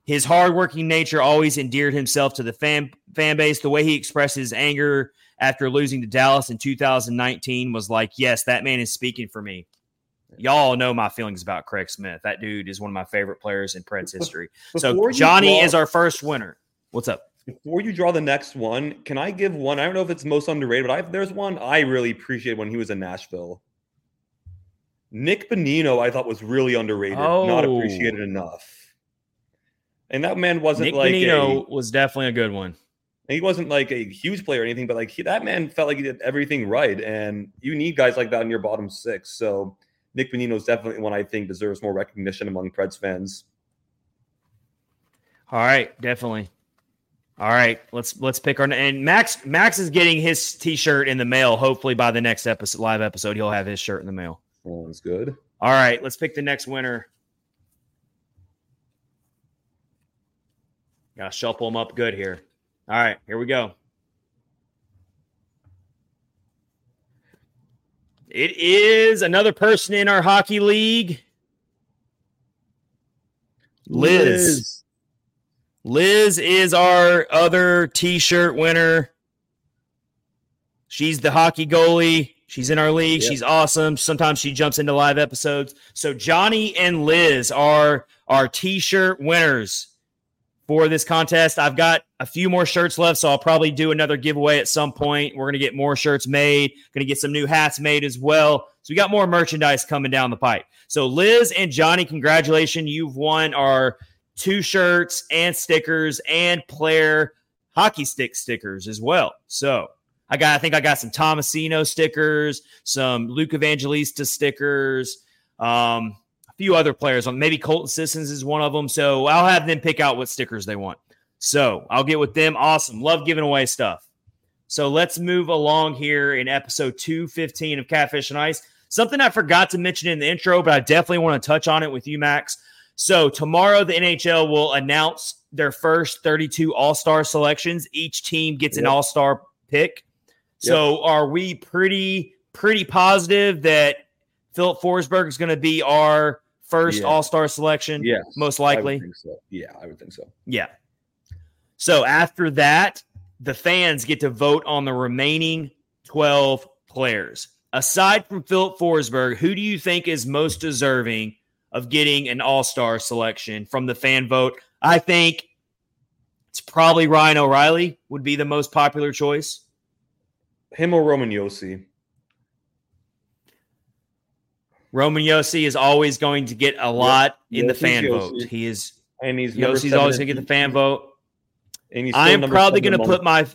His hardworking nature always endeared himself to the fan fan base. The way he expressed his anger after losing to Dallas in 2019 was like, yes, that man is speaking for me. Y'all know my feelings about Craig Smith. That dude is one of my favorite players in Preds history. [laughs] so Johnny draw, is our first winner. What's up? Before you draw the next one, can I give one? I don't know if it's most underrated, but I, there's one I really appreciate when he was in Nashville. Nick Bonino, I thought was really underrated, oh. not appreciated enough. And that man wasn't Nick like Bonino a, was definitely a good one he wasn't like a huge player or anything, but like he, that man felt like he did everything right. And you need guys like that in your bottom six. So Nick Bonino is definitely one I think deserves more recognition among Preds fans. All right, definitely. All right, let's let's pick our and Max Max is getting his T-shirt in the mail. Hopefully by the next episode, live episode, he'll have his shirt in the mail. Sounds good. All right, let's pick the next winner. Gotta shuffle them up good here. All right, here we go. It is another person in our hockey league. Liz. Liz, Liz is our other t-shirt winner. She's the hockey goalie. She's in our league. Yep. She's awesome. Sometimes she jumps into live episodes. So Johnny and Liz are our t-shirt winners for this contest. I've got a few more shirts left, so I'll probably do another giveaway at some point. We're going to get more shirts made, going to get some new hats made as well. So we got more merchandise coming down the pipe. So Liz and Johnny, congratulations. You've won our two shirts and stickers and player hockey stick stickers as well. So I got, I think I got some Tomasino stickers, some Luke Evangelista stickers. Um, a few other players on. Maybe Colton Sissons is one of them. So I'll have them pick out what stickers they want. So I'll get with them. Awesome. Love giving away stuff. So let's move along here in episode 215 of Catfish on Ice. Something I forgot to mention in the intro, but I definitely want to touch on it with you, Max. So tomorrow, the NHL will announce their first 32 All Star selections. Each team gets an All Star pick. So are we pretty pretty positive that Filip Forsberg is going to be our first yeah. All Star selection? Yeah, most likely. So. Yeah, I would think so. Yeah. So after that, the fans get to vote on the remaining 12 players. Aside from Filip Forsberg, who do you think is most deserving of getting an All Star selection from the fan vote? I think it's probably Ryan O'Reilly would be the most popular choice. Him or Roman Josi. Roman Josi is always going to get a lot yep. in the fan vote. He is, and he's Josi's always going to get the fan vote. And he's I'm probably going to put my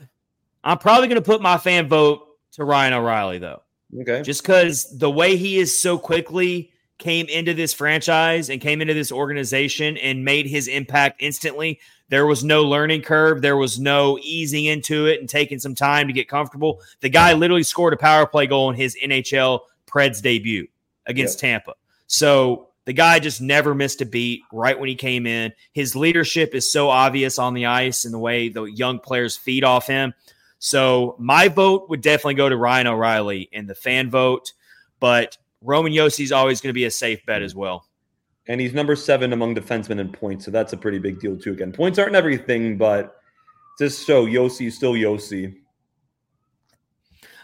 I'm probably going to put my fan vote to Ryan O'Reilly though. Okay. Just because the way he is so quickly came into this franchise and came into this organization and made his impact instantly. There was no learning curve. There was no easing into it and taking some time to get comfortable. The guy literally scored a power play goal in his NHL Preds debut against. Tampa. So the guy just never missed a beat right when he came in. His leadership is so obvious on the ice and the way the young players feed off him. So my vote would definitely go to Ryan O'Reilly in the fan vote, but Roman Josi is always going to be a safe bet as well. And he's number seven among defensemen in points, so that's a pretty big deal too. Again, points aren't everything, but just so Josi is still Josi.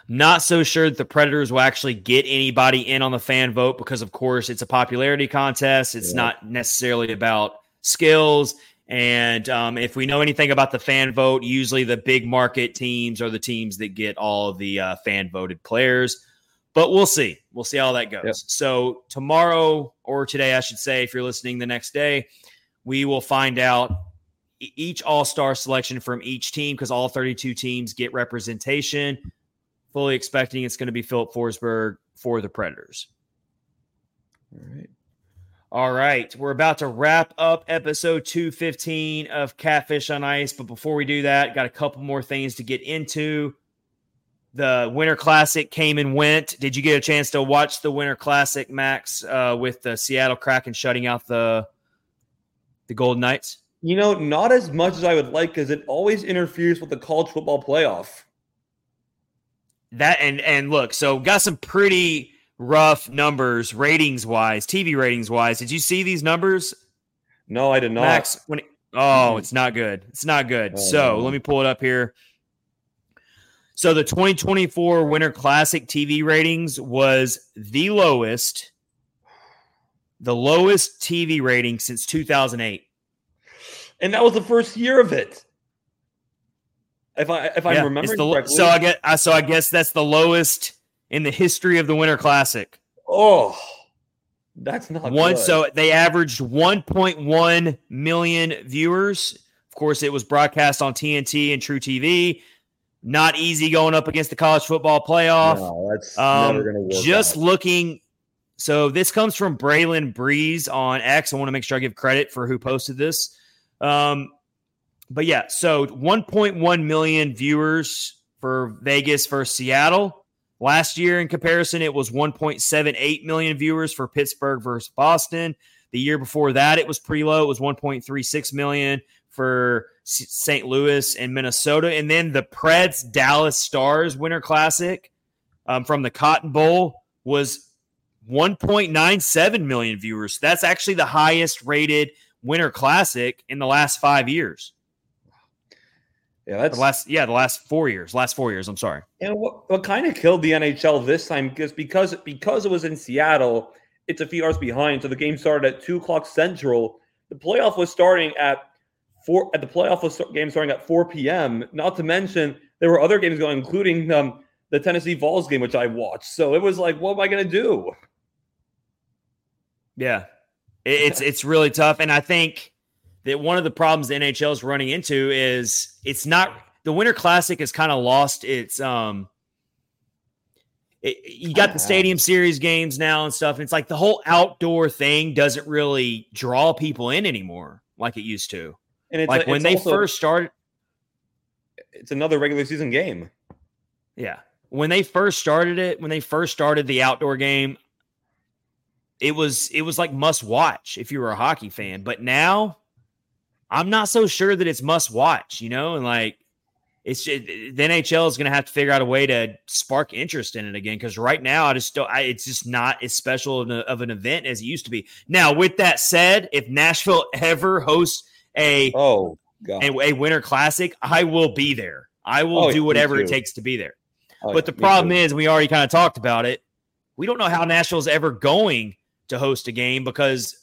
Not so sure that the Predators will actually get anybody in on the fan vote because, of course, it's a popularity contest. It's yeah. not necessarily about skills. And um, if we know anything about the fan vote, usually the big market teams are the teams that get all the uh, fan voted players. But we'll see. We'll see how that goes. Yep. So, tomorrow or today, I should say, if you're listening the next day, we will find out each all star selection from each team because all 32 teams get representation fully expecting it's going to be Filip Forsberg for the Predators. All right. All right. We're about to wrap up episode 215 of Catfish on Ice. But before we do that, got a couple more things to get into. The Winter Classic came and went. Did you get a chance to watch the Winter Classic, Max, uh, with the Seattle Kraken shutting out the the Golden Knights? You know, not as much as I would like because it always interferes with the college football playoff that and and look, so got some pretty rough numbers ratings wise, TV ratings wise. Did you see these numbers? No, I did not. Max, when it, oh, it's not good. It's not good. Oh, so no. let me pull it up here. So the 2024 Winter Classic TV ratings was the lowest, the lowest TV rating since 2008. And that was the first year of it. If I if yeah, I'm remembering the, correctly. So I get so I guess that's the lowest in the history of the Winter Classic. Oh, that's not one. Good. So they averaged 1.1 million viewers. Of course, it was broadcast on TNT and truTV. Not easy going up against the college football playoff. No, that's um, never to work. Just out. looking. So this comes from Braylon Breeze on X. I want to make sure I give credit for who posted this. Um, but yeah, so 1.1 million viewers for Vegas versus Seattle. Last year, in comparison, it was 1.78 million viewers for Pittsburgh versus Boston. The year before that, it was pretty low. It was 1.36 million for St. Louis and Minnesota. And then the Preds Dallas Stars Winter Classic um, from the Cotton Bowl was 1.97 million viewers. That's actually the highest rated Winter Classic in the last five years. Yeah, that's the last. Yeah, the last four years. Last four years. I'm sorry. And what, what kind of killed the NHL this time because because because it was in Seattle, it's a few hours behind. So the game started at two o'clock central. The playoff was starting at four. At the playoff game starting at four p.m. Not to mention there were other games going, including um, the Tennessee Vols game, which I watched. So it was like, what am I going to do? Yeah, it's [laughs] it's really tough, and I think that one of the problems the NHL is running into is it's not the Winter Classic has kind of lost its um it, you got the stadium series games now and stuff and it's like the whole outdoor thing doesn't really draw people in anymore like it used to. And it's like when they also, first started it's another regular season game. Yeah. When they first started it, when they first started the outdoor game, it was it was like must watch if you were a hockey fan. But now I'm not so sure that it's must watch, you know, and like it's just, the NHL is going to have to figure out a way to spark interest in it again because right now I just don't. I, it's just not as special of, a, of, an event as it used to be. Now, with that said, if Nashville [laughs] ever hosts a oh God. a, a Winter Classic, I will be there. I will oh, do whatever it takes to be there. Oh, but the problem is, we already kind of talked about it. We don't know how Nashville's ever going to host a game because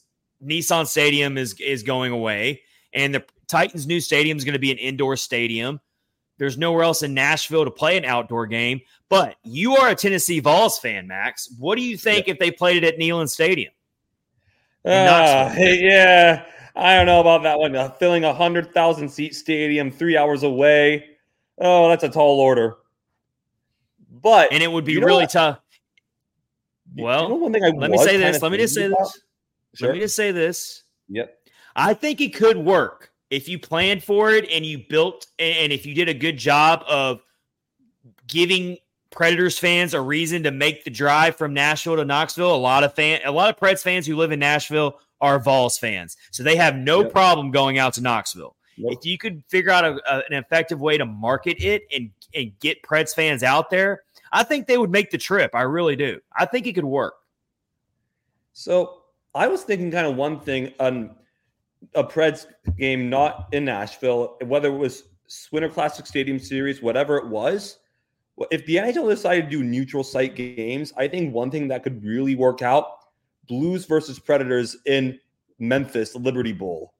Nissan Stadium is is going away. And the Titans' new stadium is going to be an indoor stadium. There's nowhere else in Nashville to play an outdoor game. But you are a Tennessee Vols fan, Max. What do you think yeah. if they played it at Neyland Stadium? Uh, [laughs] yeah, I don't know about that one. Uh, filling a hundred thousand seat stadium three hours away. Oh, that's a tall order. But and it would be really tough. Well, you know one thing I let me say this. Let me just say this. Sure. Let me just say this. Yep. I think it could work if you planned for it and you built and if you did a good job of giving Predators fans a reason to make the drive from Nashville to Knoxville. A lot of fan, a lot of Preds fans who live in Nashville are Vols fans, so they have no yep. problem going out to Knoxville. Yep. If you could figure out a, a, an effective way to market it and and get Preds fans out there, I think they would make the trip. I really do. I think it could work. So I was thinking kind of one thing on a Preds game, not in Nashville, whether it was Winter Classic Stadium Series, whatever it was if the NHL decided to do neutral site games, I think one thing that could really work out Blues versus Predators in Memphis, Liberty Bowl.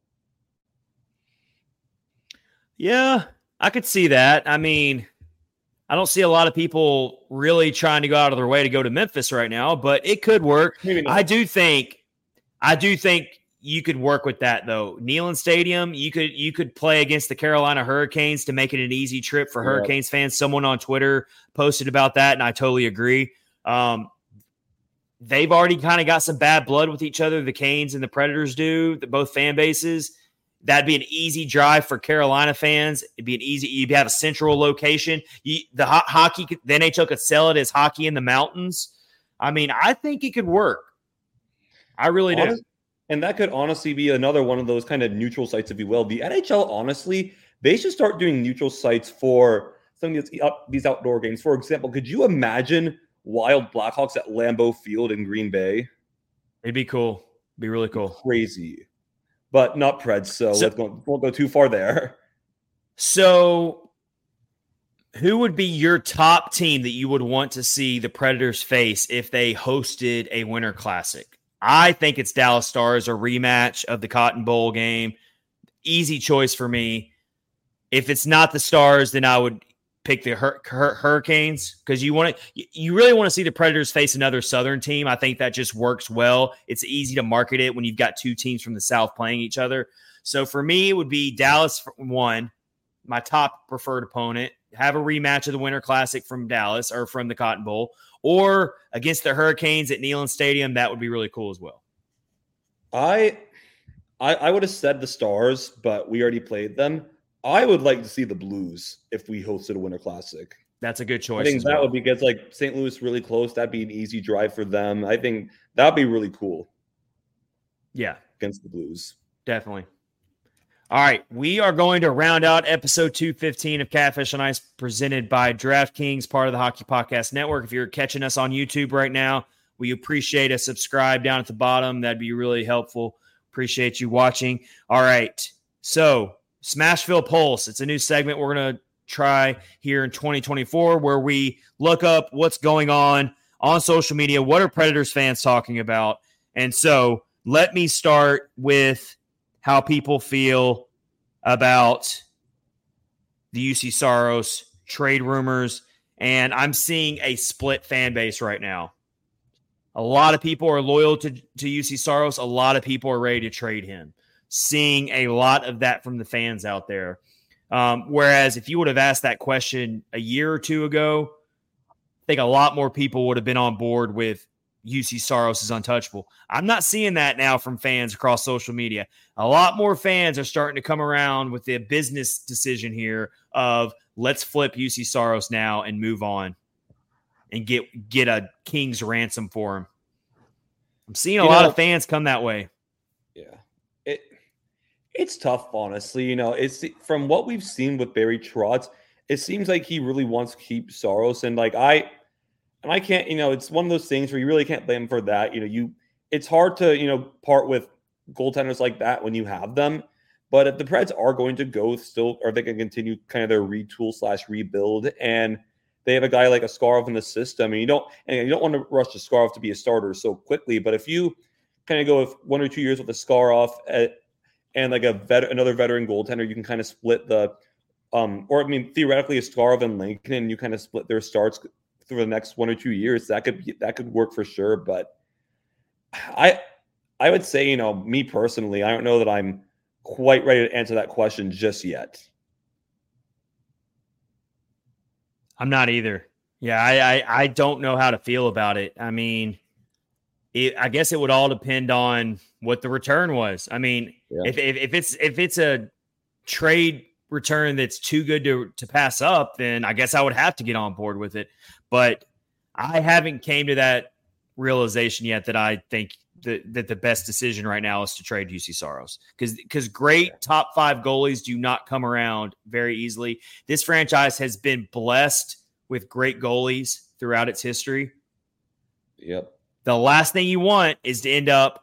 Yeah, I could see that. I mean, I don't see a lot of people really trying to go out of their way to go to Memphis right now, but it could work. I do think I do think you could work with that though. Neyland Stadium, you could you could play against the Carolina Hurricanes to make it an easy trip for Hurricanes fans. Someone on Twitter posted about that, and I totally agree. Um, they've already kind of got some bad blood with each other. The Canes and the Predators do. The, both fan bases. That'd be an easy drive for Carolina fans. It'd be an easy. You'd have a central location. You, the ho- hockey, the NHL could sell it as hockey in the mountains. I mean, I think it could work. I really do. And that could honestly be another one of those kind of neutral sites, if you will. The NHL, honestly, they should start doing neutral sites for some of these, these outdoor games. For example, could you imagine Wild Blackhawks at Lambeau Field in Green Bay? It'd be cool. Be really cool. Crazy. But not Preds, so, so let's go, won't go too far there. So who would be your top team that you would want to see the Predators face if they hosted a Winter Classic? I think it's Dallas Stars, a rematch of the Cotton Bowl game. Easy choice for me. If it's not the Stars, then I would pick the Hur- Hur- Hurricanes because you want to, you really want to see the Predators face another Southern team. I think that just works well. It's easy to market it when you've got two teams from the South playing each other. So for me, it would be Dallas one, my top preferred opponent. Have a rematch of the Winter Classic from Dallas or from the Cotton Bowl, or against the Hurricanes at Neyland Stadium, that would be really cool as well. I, I, I would have said the Stars, but we already played them. I would like to see the Blues if we hosted a Winter Classic. That's a good choice. I think that well. would be good. Like St. Louis really close. That'd be an easy drive for them. I think that'd be really cool. Yeah. Against the Blues. Definitely. All right, we are going to round out episode 215 of Catfish on Ice presented by DraftKings, part of the Hockey Podcast Network. If you're catching us on YouTube right now, we appreciate a subscribe down at the bottom. That'd be really helpful. Appreciate you watching. All right, so Smashville Pulse. It's a new segment we're going to try here in 2024 where we look up what's going on on social media. What are Predators fans talking about? And so let me start with how people feel about the Juuse Saros trade rumors. And I'm seeing a split fan base right now. A lot of people are loyal to, to Juuse Saros. A lot of people are ready to trade him. Seeing a lot of that from the fans out there. Um, whereas if you would have asked that question a year or two ago, I think a lot more people would have been on board with Juuse Saros is untouchable. I'm not seeing that now from fans across social media. A lot more fans are starting to come around with the business decision here of let's flip Juuse Saros now and move on and get get a king's ransom for him. I'm seeing a you lot know, of fans come that way. Yeah. It it's tough, honestly. You know, it's from what we've seen with Barry Trotz, it seems like he really wants to keep Saros. And like I and I can't, you know, it's one of those things where you really can't blame him for that. You know, you it's hard to, you know, part with goaltenders like that when you have them. But if the Preds are going to go still, or they can continue kind of their retool slash rebuild, and they have a guy like Askarov in the system, and you don't, and you don't want to rush Askarov to be a starter so quickly. But if you kind of go with one or two years with Askarov at, and like a vet, another veteran goaltender, you can kind of split the, um, or I mean, theoretically, a Askarov and Lankinen, and you kind of split their starts for the next one or two years, that could be, that could work for sure. But I I would say, you know, me personally, I don't know that I'm quite ready to answer that question just yet. I'm not either. Yeah, I, I, I don't know how to feel about it. I mean, it, I guess it would all depend on what the return was. I mean, yeah. if, if if it's if it's a trade return that's too good to to pass up, then I guess I would have to get on board with it. But I haven't came to that realization yet that I think that, that the best decision right now is to trade Juuse Saros because because great top five goalies do not come around very easily. This franchise has been blessed with great goalies throughout its history. Yep. The last thing you want is to end up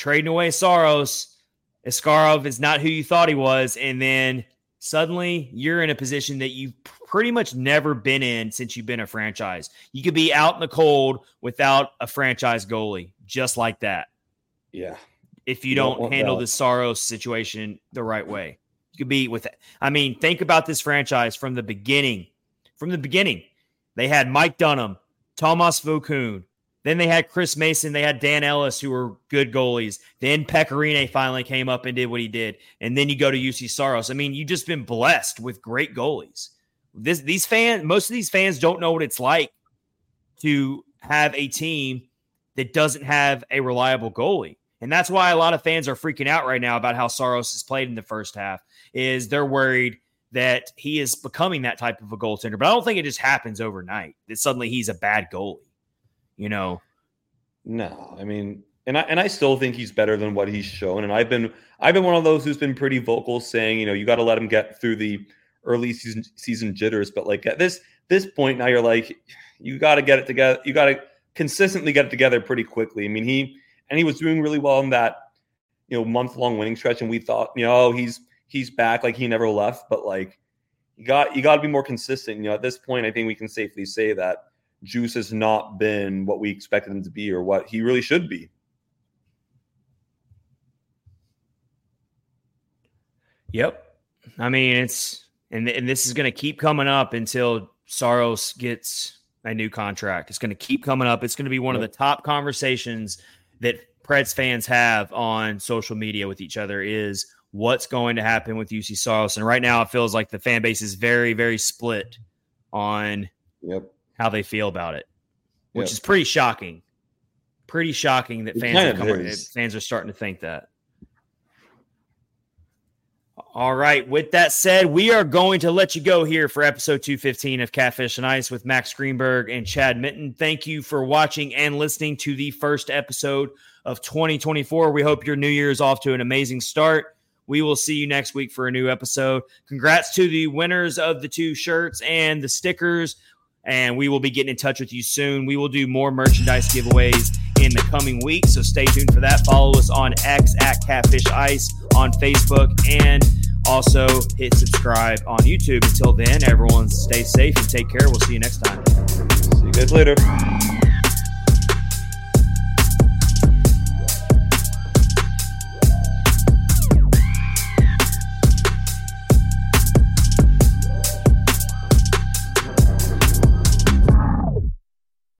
trading away Saros. Askarov is not who you thought he was, and then suddenly you're in a position that you've pretty much never been in since you've been a franchise. You could be out in the cold without a franchise goalie, just like that. Yeah. If you, you don't, don't handle the Saros situation the right way, you could be with it. I mean, think about this franchise from the beginning. From the beginning, they had Mike Dunham, Tomas Vokoun, then they had Chris Mason. They had Dan Ellis, who were good goalies. Then Pekka Rinne finally came up and did what he did. And then you go to Juuse Saros. I mean, you've just been blessed with great goalies. This these fans, most of these fans don't know what it's like to have a team that doesn't have a reliable goalie. And that's why a lot of fans are freaking out right now about how Saros has played in the first half. Is they're worried that he is becoming that type of a goaltender. But I don't think it just happens overnight that suddenly he's a bad goalie you know. No, I mean, and I and I still think he's better than what he's shown. And I've been I've been one of those who's been pretty vocal, saying you know you got to let him get through the early season season jitters. But like at this this point now, you're like you got to get it together. You got to consistently get it together pretty quickly. I mean, he and he was doing really well in that you know month long winning stretch, and we thought you know oh, he's he's back like he never left. But like you got you got to be more consistent. You know, at this point, I think we can safely say that Juuse has not been what we expected him to be or what he really should be. Yep. I mean, it's and and this is going to keep coming up until Saros gets a new contract. It's going to keep coming up. It's going to be one yep. of the top conversations that Preds fans have on social media with each other is what's going to happen with Juuse Saros. And right now, it feels like the fan base is very, very split on yep how they feel about it, which yep. is pretty shocking. Pretty shocking that fans are, coming, fans are starting to think that. All right. With that said, we are going to let you go here for episode 215 of Catfish on Ice with Max Greenberg and Chad Minton. Thank you for watching and listening to the first episode of 2024. We hope your new year is off to an amazing start. We will see you next week for a new episode. Congrats to the winners of the two shirts and the stickers and we will be getting in touch with you soon. We will do more merchandise giveaways in the coming weeks, so stay tuned for that. Follow us on X at Catfish Ice on Facebook and also hit subscribe on YouTube. Until then, everyone stay safe and take care. We'll see you next time. See you guys later.